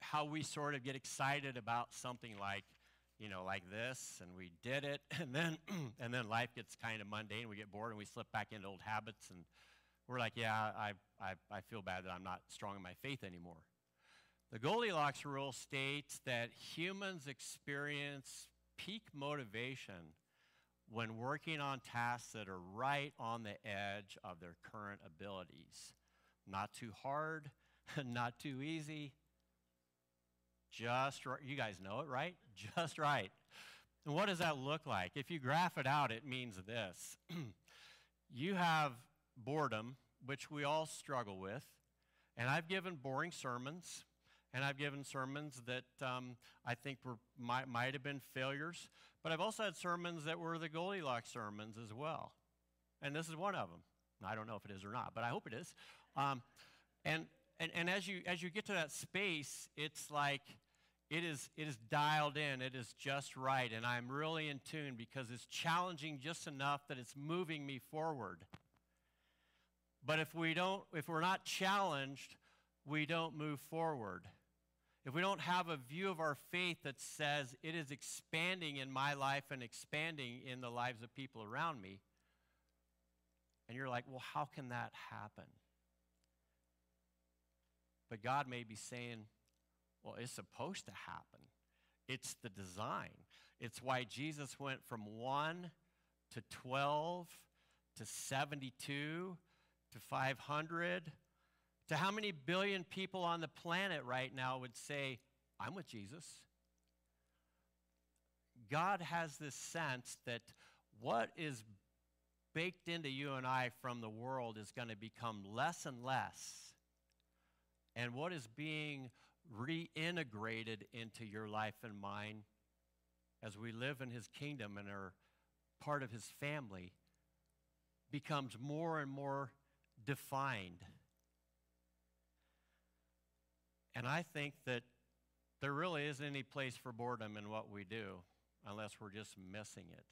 how we sort of get excited about something like, you know, like this, and we did it, and then, and then life gets kind of mundane. We get bored, and we slip back into old habits, and we're like, yeah, I, I, I feel bad that I'm not strong in my faith anymore. The Goldilocks rule states that humans experience peak motivation when working on tasks that are right on the edge of their current abilities. Not too hard, not too easy, just right. You guys know it, right? Just right. And what does that look like? If you graph it out, it means this you have boredom, which we all struggle with, and I've given boring sermons and I've given sermons that um, I think were, might, might have been failures, but I've also had sermons that were the Goldilocks sermons as well. And this is one of them. I don't know if it is or not, but I hope it is. Um, and, and, and as, you, as you get to that space, it's like it is, it is dialed in, it is just right, and I'm really in tune because it's challenging just enough that it's moving me forward. But if we don't, if we're not challenged, we don't move forward if we don't have a view of our faith that says it is expanding in my life and expanding in the lives of people around me, And you're like, well, how can that happen? But God may be saying, well, it's supposed to happen. It's the design. It's why Jesus went from 1 to 12 to 72 to 500 to how many billion people on the planet right now would say, I'm with Jesus? God has this sense that what is baked into you and I from the world is going to become less and less. And what is being reintegrated into your life and mine as we live in his kingdom and are part of his family becomes more and more defined. And I think that there really isn't any place for boredom in what we do unless we're just missing it.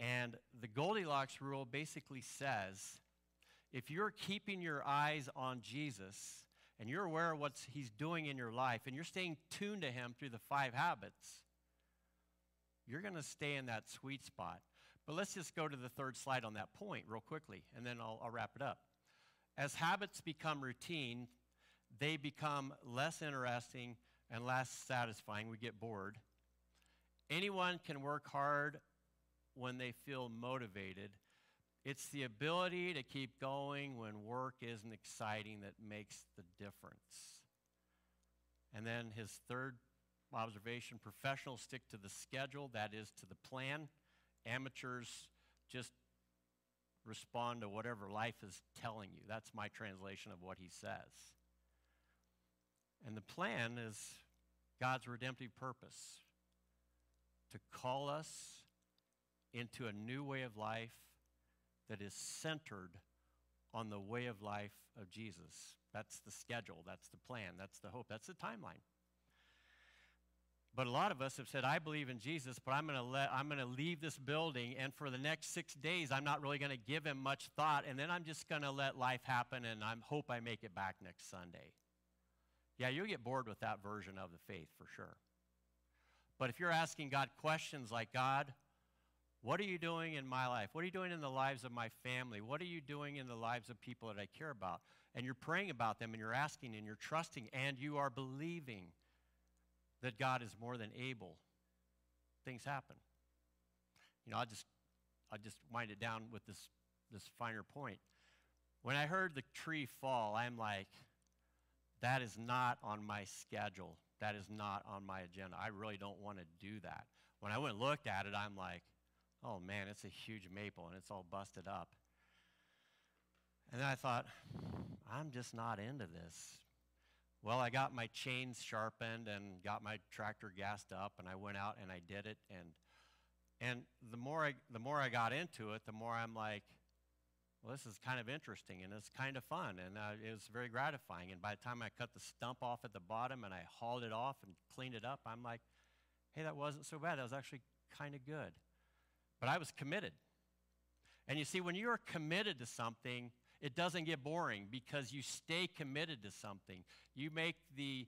And the Goldilocks rule basically says if you're keeping your eyes on Jesus and you're aware of what he's doing in your life and you're staying tuned to him through the five habits, you're going to stay in that sweet spot. But let's just go to the third slide on that point real quickly, and then I'll, I'll wrap it up. As habits become routine, they become less interesting and less satisfying. We get bored. Anyone can work hard when they feel motivated. It's the ability to keep going when work isn't exciting that makes the difference. And then his third observation professionals stick to the schedule, that is, to the plan. Amateurs just respond to whatever life is telling you. That's my translation of what he says. And the plan is God's redemptive purpose to call us into a new way of life that is centered on the way of life of Jesus. That's the schedule, that's the plan, that's the hope, that's the timeline. But a lot of us have said, I believe in Jesus, but I'm going to let I'm going to leave this building and for the next 6 days I'm not really going to give him much thought and then I'm just going to let life happen and I hope I make it back next Sunday. Yeah, you'll get bored with that version of the faith for sure. But if you're asking God questions like, God, what are you doing in my life? What are you doing in the lives of my family? What are you doing in the lives of people that I care about? And you're praying about them and you're asking and you're trusting and you are believing that God is more than able. Things happen. You know, I'll just, I'll just wind it down with this, this finer point. When I heard the tree fall, I'm like, that is not on my schedule. That is not on my agenda. I really don't want to do that. When I went and looked at it, I'm like, oh man, it's a huge maple and it's all busted up. And then I thought, I'm just not into this. Well, I got my chains sharpened and got my tractor gassed up, and I went out and I did it. And and the more I the more I got into it, the more I'm like, well, this is kind of interesting and it's kind of fun and uh, it was very gratifying. And by the time I cut the stump off at the bottom and I hauled it off and cleaned it up, I'm like, hey, that wasn't so bad. That was actually kind of good. But I was committed. And you see, when you're committed to something, it doesn't get boring because you stay committed to something. You make the,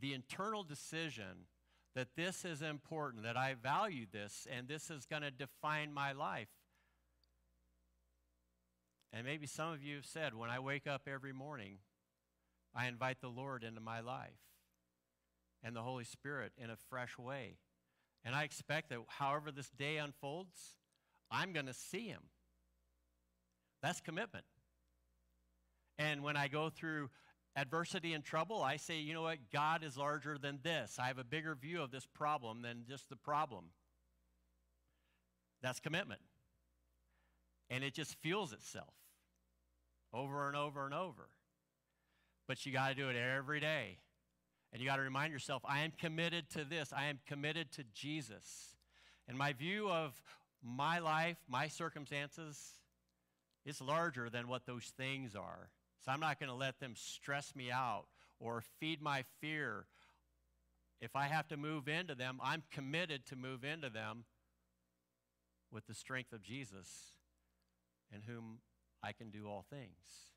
the internal decision that this is important, that I value this, and this is going to define my life. And maybe some of you have said, when I wake up every morning, I invite the Lord into my life and the Holy Spirit in a fresh way. And I expect that however this day unfolds, I'm going to see Him. That's commitment. And when I go through adversity and trouble, I say, you know what? God is larger than this. I have a bigger view of this problem than just the problem. That's commitment. And it just fuels itself over and over and over. But you got to do it every day. And you got to remind yourself, I am committed to this. I am committed to Jesus. And my view of my life, my circumstances, is larger than what those things are. So I'm not going to let them stress me out or feed my fear. If I have to move into them, I'm committed to move into them with the strength of Jesus in whom I can do all things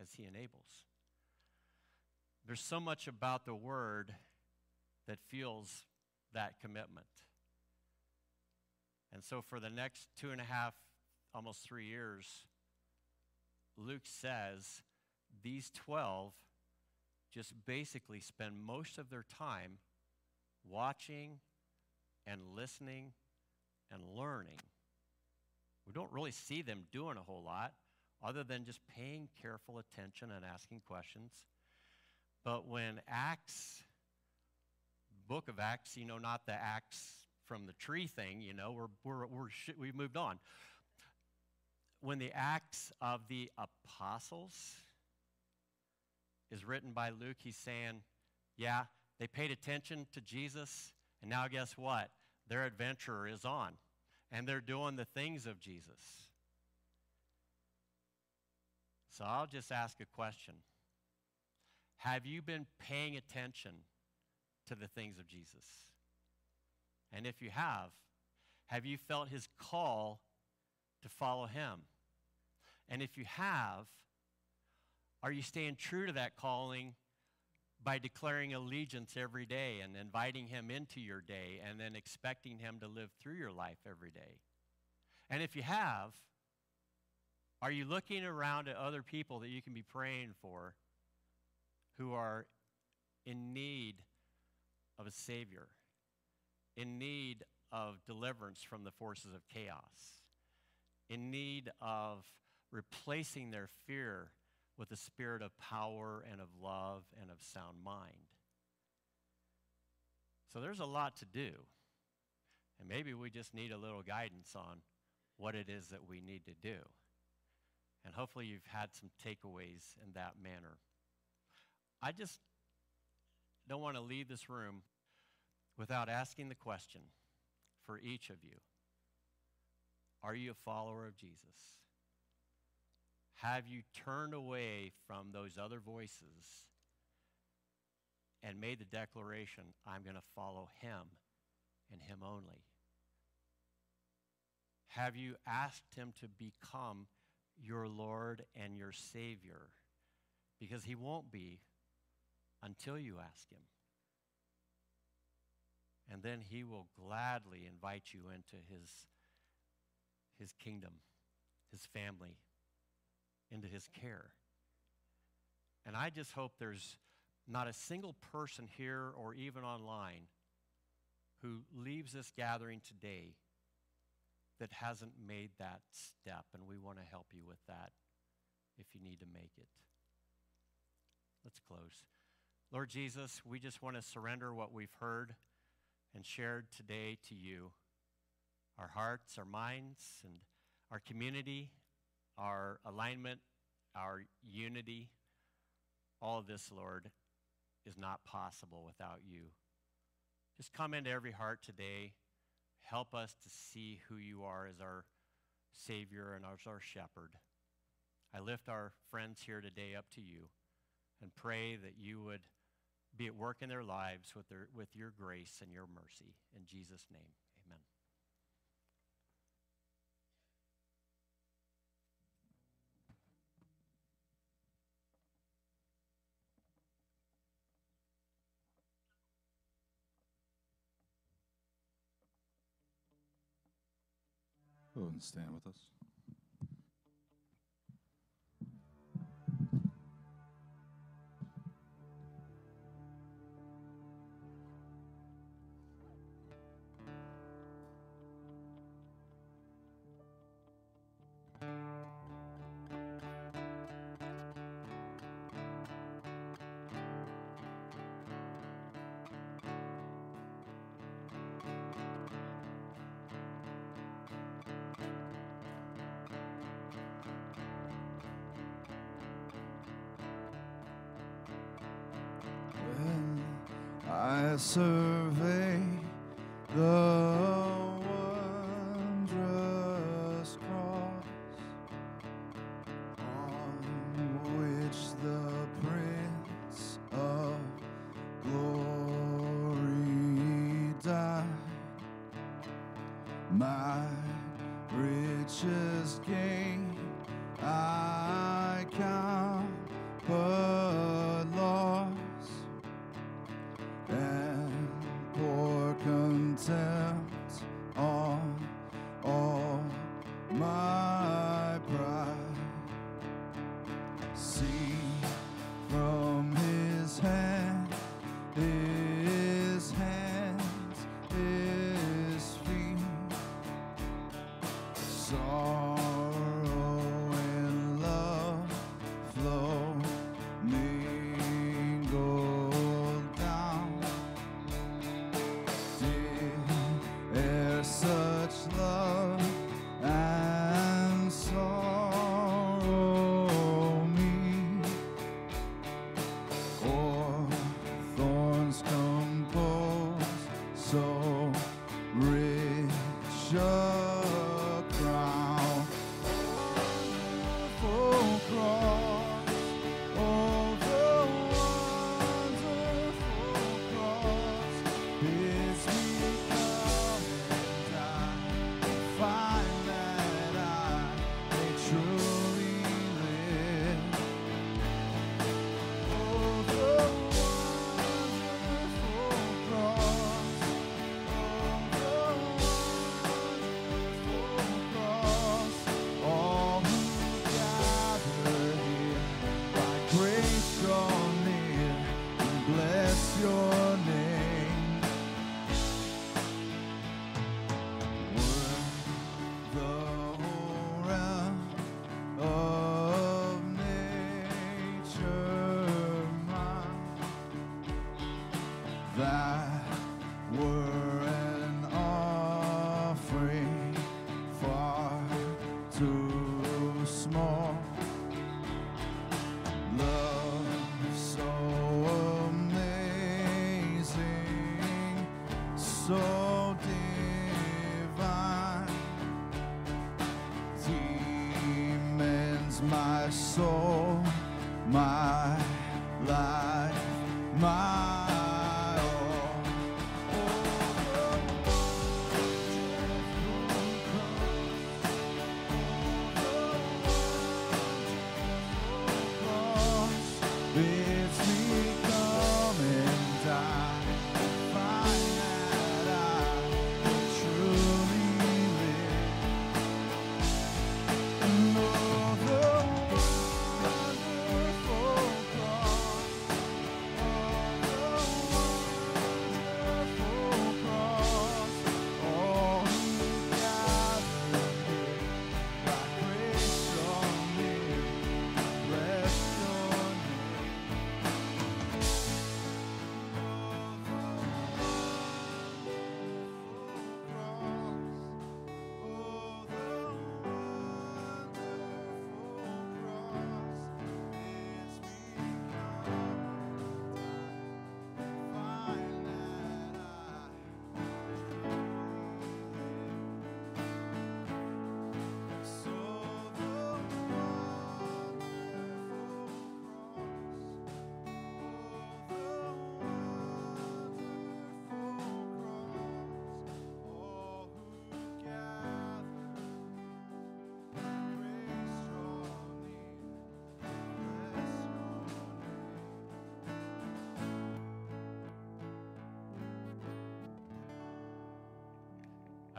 as He enables. There's so much about the Word that fuels that commitment. And so, for the next two and a half, almost three years, Luke says these 12 just basically spend most of their time watching and listening and learning. We don't really see them doing a whole lot other than just paying careful attention and asking questions. But when Acts, book of Acts, you know, not the Acts from the tree thing, you know, we're, we're, we're we've moved on. When the Acts of the Apostles is written by Luke, he's saying, yeah, they paid attention to Jesus, and now guess what? Their adventure is on, and they're doing the things of Jesus. So I'll just ask a question Have you been paying attention to the things of Jesus? And if you have, have you felt his call to follow him? And if you have, are you staying true to that calling by declaring allegiance every day and inviting him into your day and then expecting him to live through your life every day? And if you have, are you looking around at other people that you can be praying for who are in need of a Savior, in need of deliverance from the forces of chaos, in need of replacing their fear with a spirit of power and of love and of sound mind? So there's a lot to do. And maybe we just need a little guidance on what it is that we need to do. And hopefully you've had some takeaways in that manner. I just don't want to leave this room without asking the question for each of you Are you a follower of Jesus? Have you turned away from those other voices and made the declaration, I'm going to follow him and him only? Have you asked him to become your Lord and your Savior? Because he won't be until you ask him. And then he will gladly invite you into his, his kingdom, his family, into his care. And I just hope there's not a single person here or even online who leaves this gathering today that hasn't made that step, and we want to help you with that if you need to make it. Let's close. Lord Jesus, we just want to surrender what we've heard and shared today to you our hearts, our minds, and our community, our alignment, our unity. All of this, Lord, is not possible without you. Just come into every heart today. Help us to see who you are as our Savior and as our shepherd. I lift our friends here today up to you and pray that you would be at work in their lives with, their, with your grace and your mercy. In Jesus' name, and stand with us.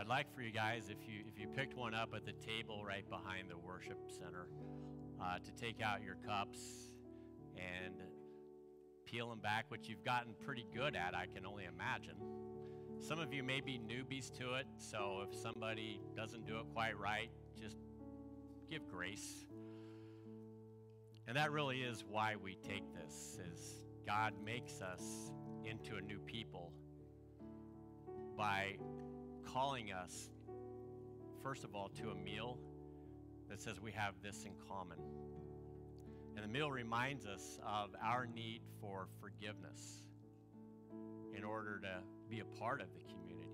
I'd like for you guys, if you if you picked one up at the table right behind the worship center, uh, to take out your cups and peel them back, which you've gotten pretty good at, I can only imagine. Some of you may be newbies to it, so if somebody doesn't do it quite right, just give grace. And that really is why we take this is God makes us into a new people by calling us first of all to a meal that says we have this in common. And the meal reminds us of our need for forgiveness in order to be a part of the community.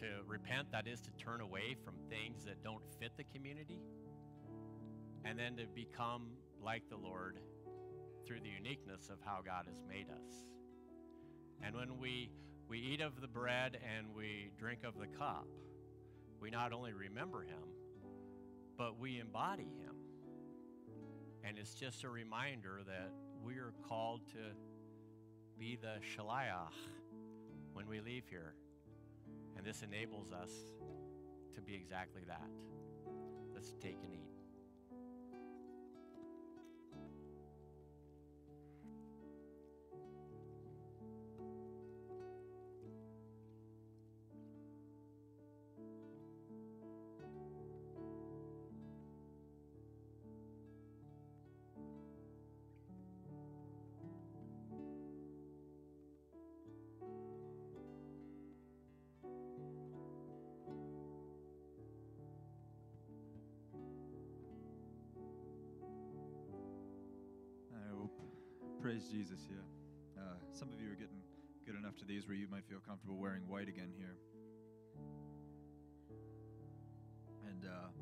To repent, that is to turn away from things that don't fit the community, and then to become like the Lord through the uniqueness of how God has made us. And when we, we eat of the bread and we drink of the cup, we not only remember Him, but we embody Him. And it's just a reminder that we are called to be the Shaliach when we leave here. And this enables us to be exactly that. Let's take and eat. Praise Jesus, yeah. Uh, some of you are getting good enough to these where you might feel comfortable wearing white again here. And, uh,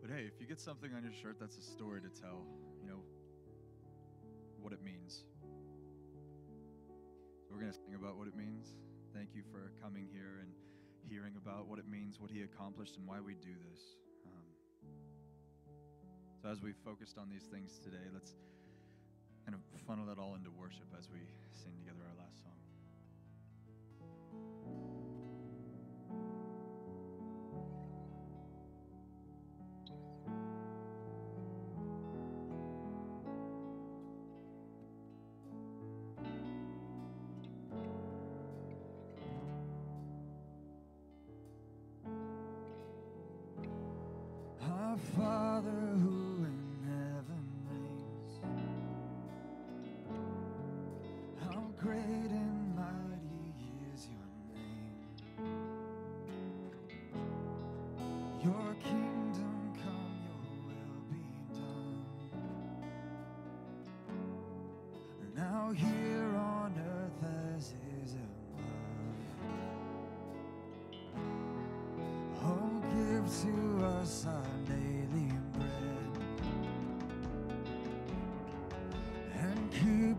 but hey, if you get something on your shirt that's a story to tell, you know, what it means. So we're going to sing about what it means. Thank you for coming here and hearing about what it means, what he accomplished, and why we do this. So as we focused on these things today, let's kind of funnel that all into worship as we sing together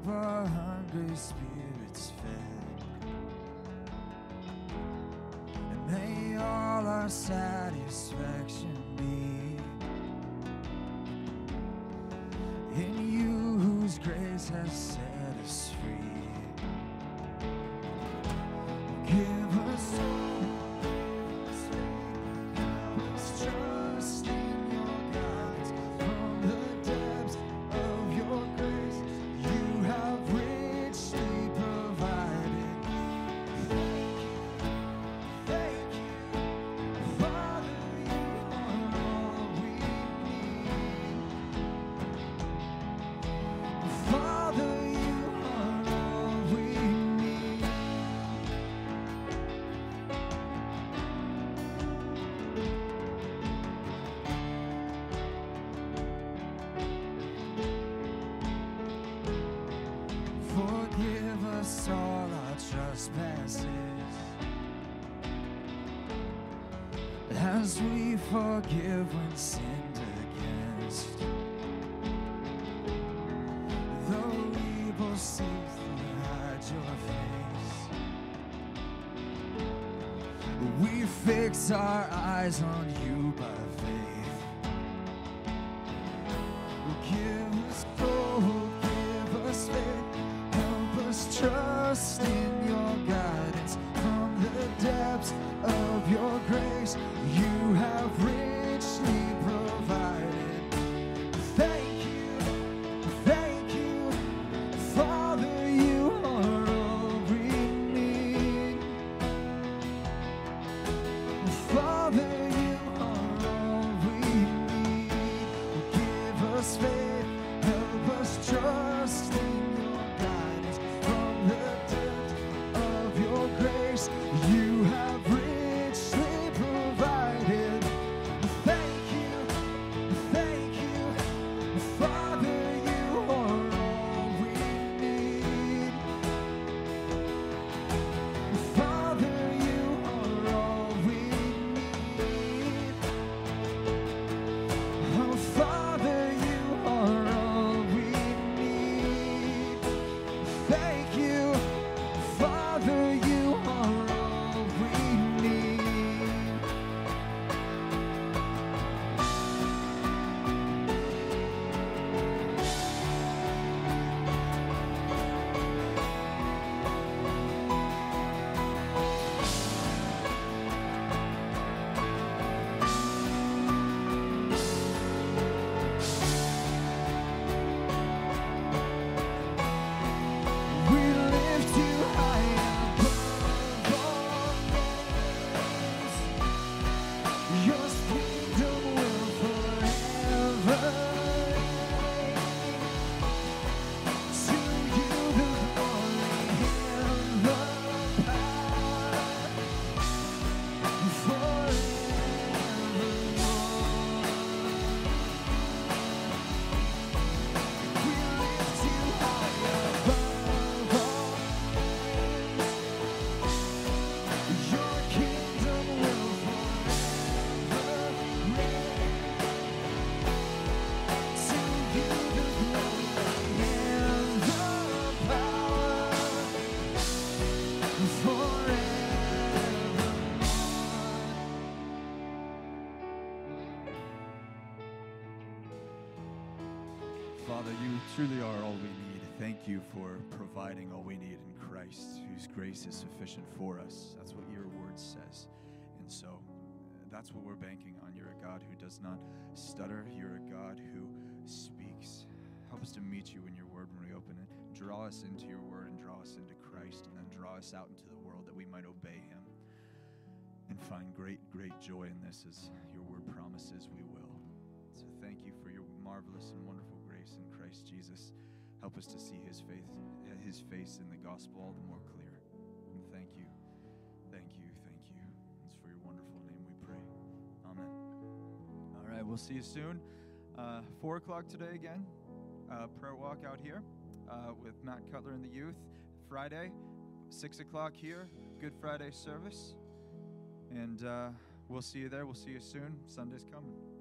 our hungry spirits forgive when sinned against. Though evil seeks to hide your face, we fix our eyes on truly are all we need. Thank you for providing all we need in Christ, whose grace is sufficient for us. That's what your word says. And so uh, that's what we're banking on. You're a God who does not stutter, you're a God who speaks. Help us to meet you in your word when we open it. Draw us into your word and draw us into Christ, and then draw us out into the world that we might obey him and find great, great joy in this as your word promises we will. So thank you for your marvelous and wonderful Help us to see his faith his face in the gospel all the more clear. And thank you. Thank you. Thank you. It's for your wonderful name we pray. Amen. All right, we'll see you soon. Uh, four o'clock today again. Uh, prayer walk out here uh, with Matt Cutler and the youth. Friday, six o'clock here. Good Friday service. And uh, we'll see you there. We'll see you soon. Sunday's coming.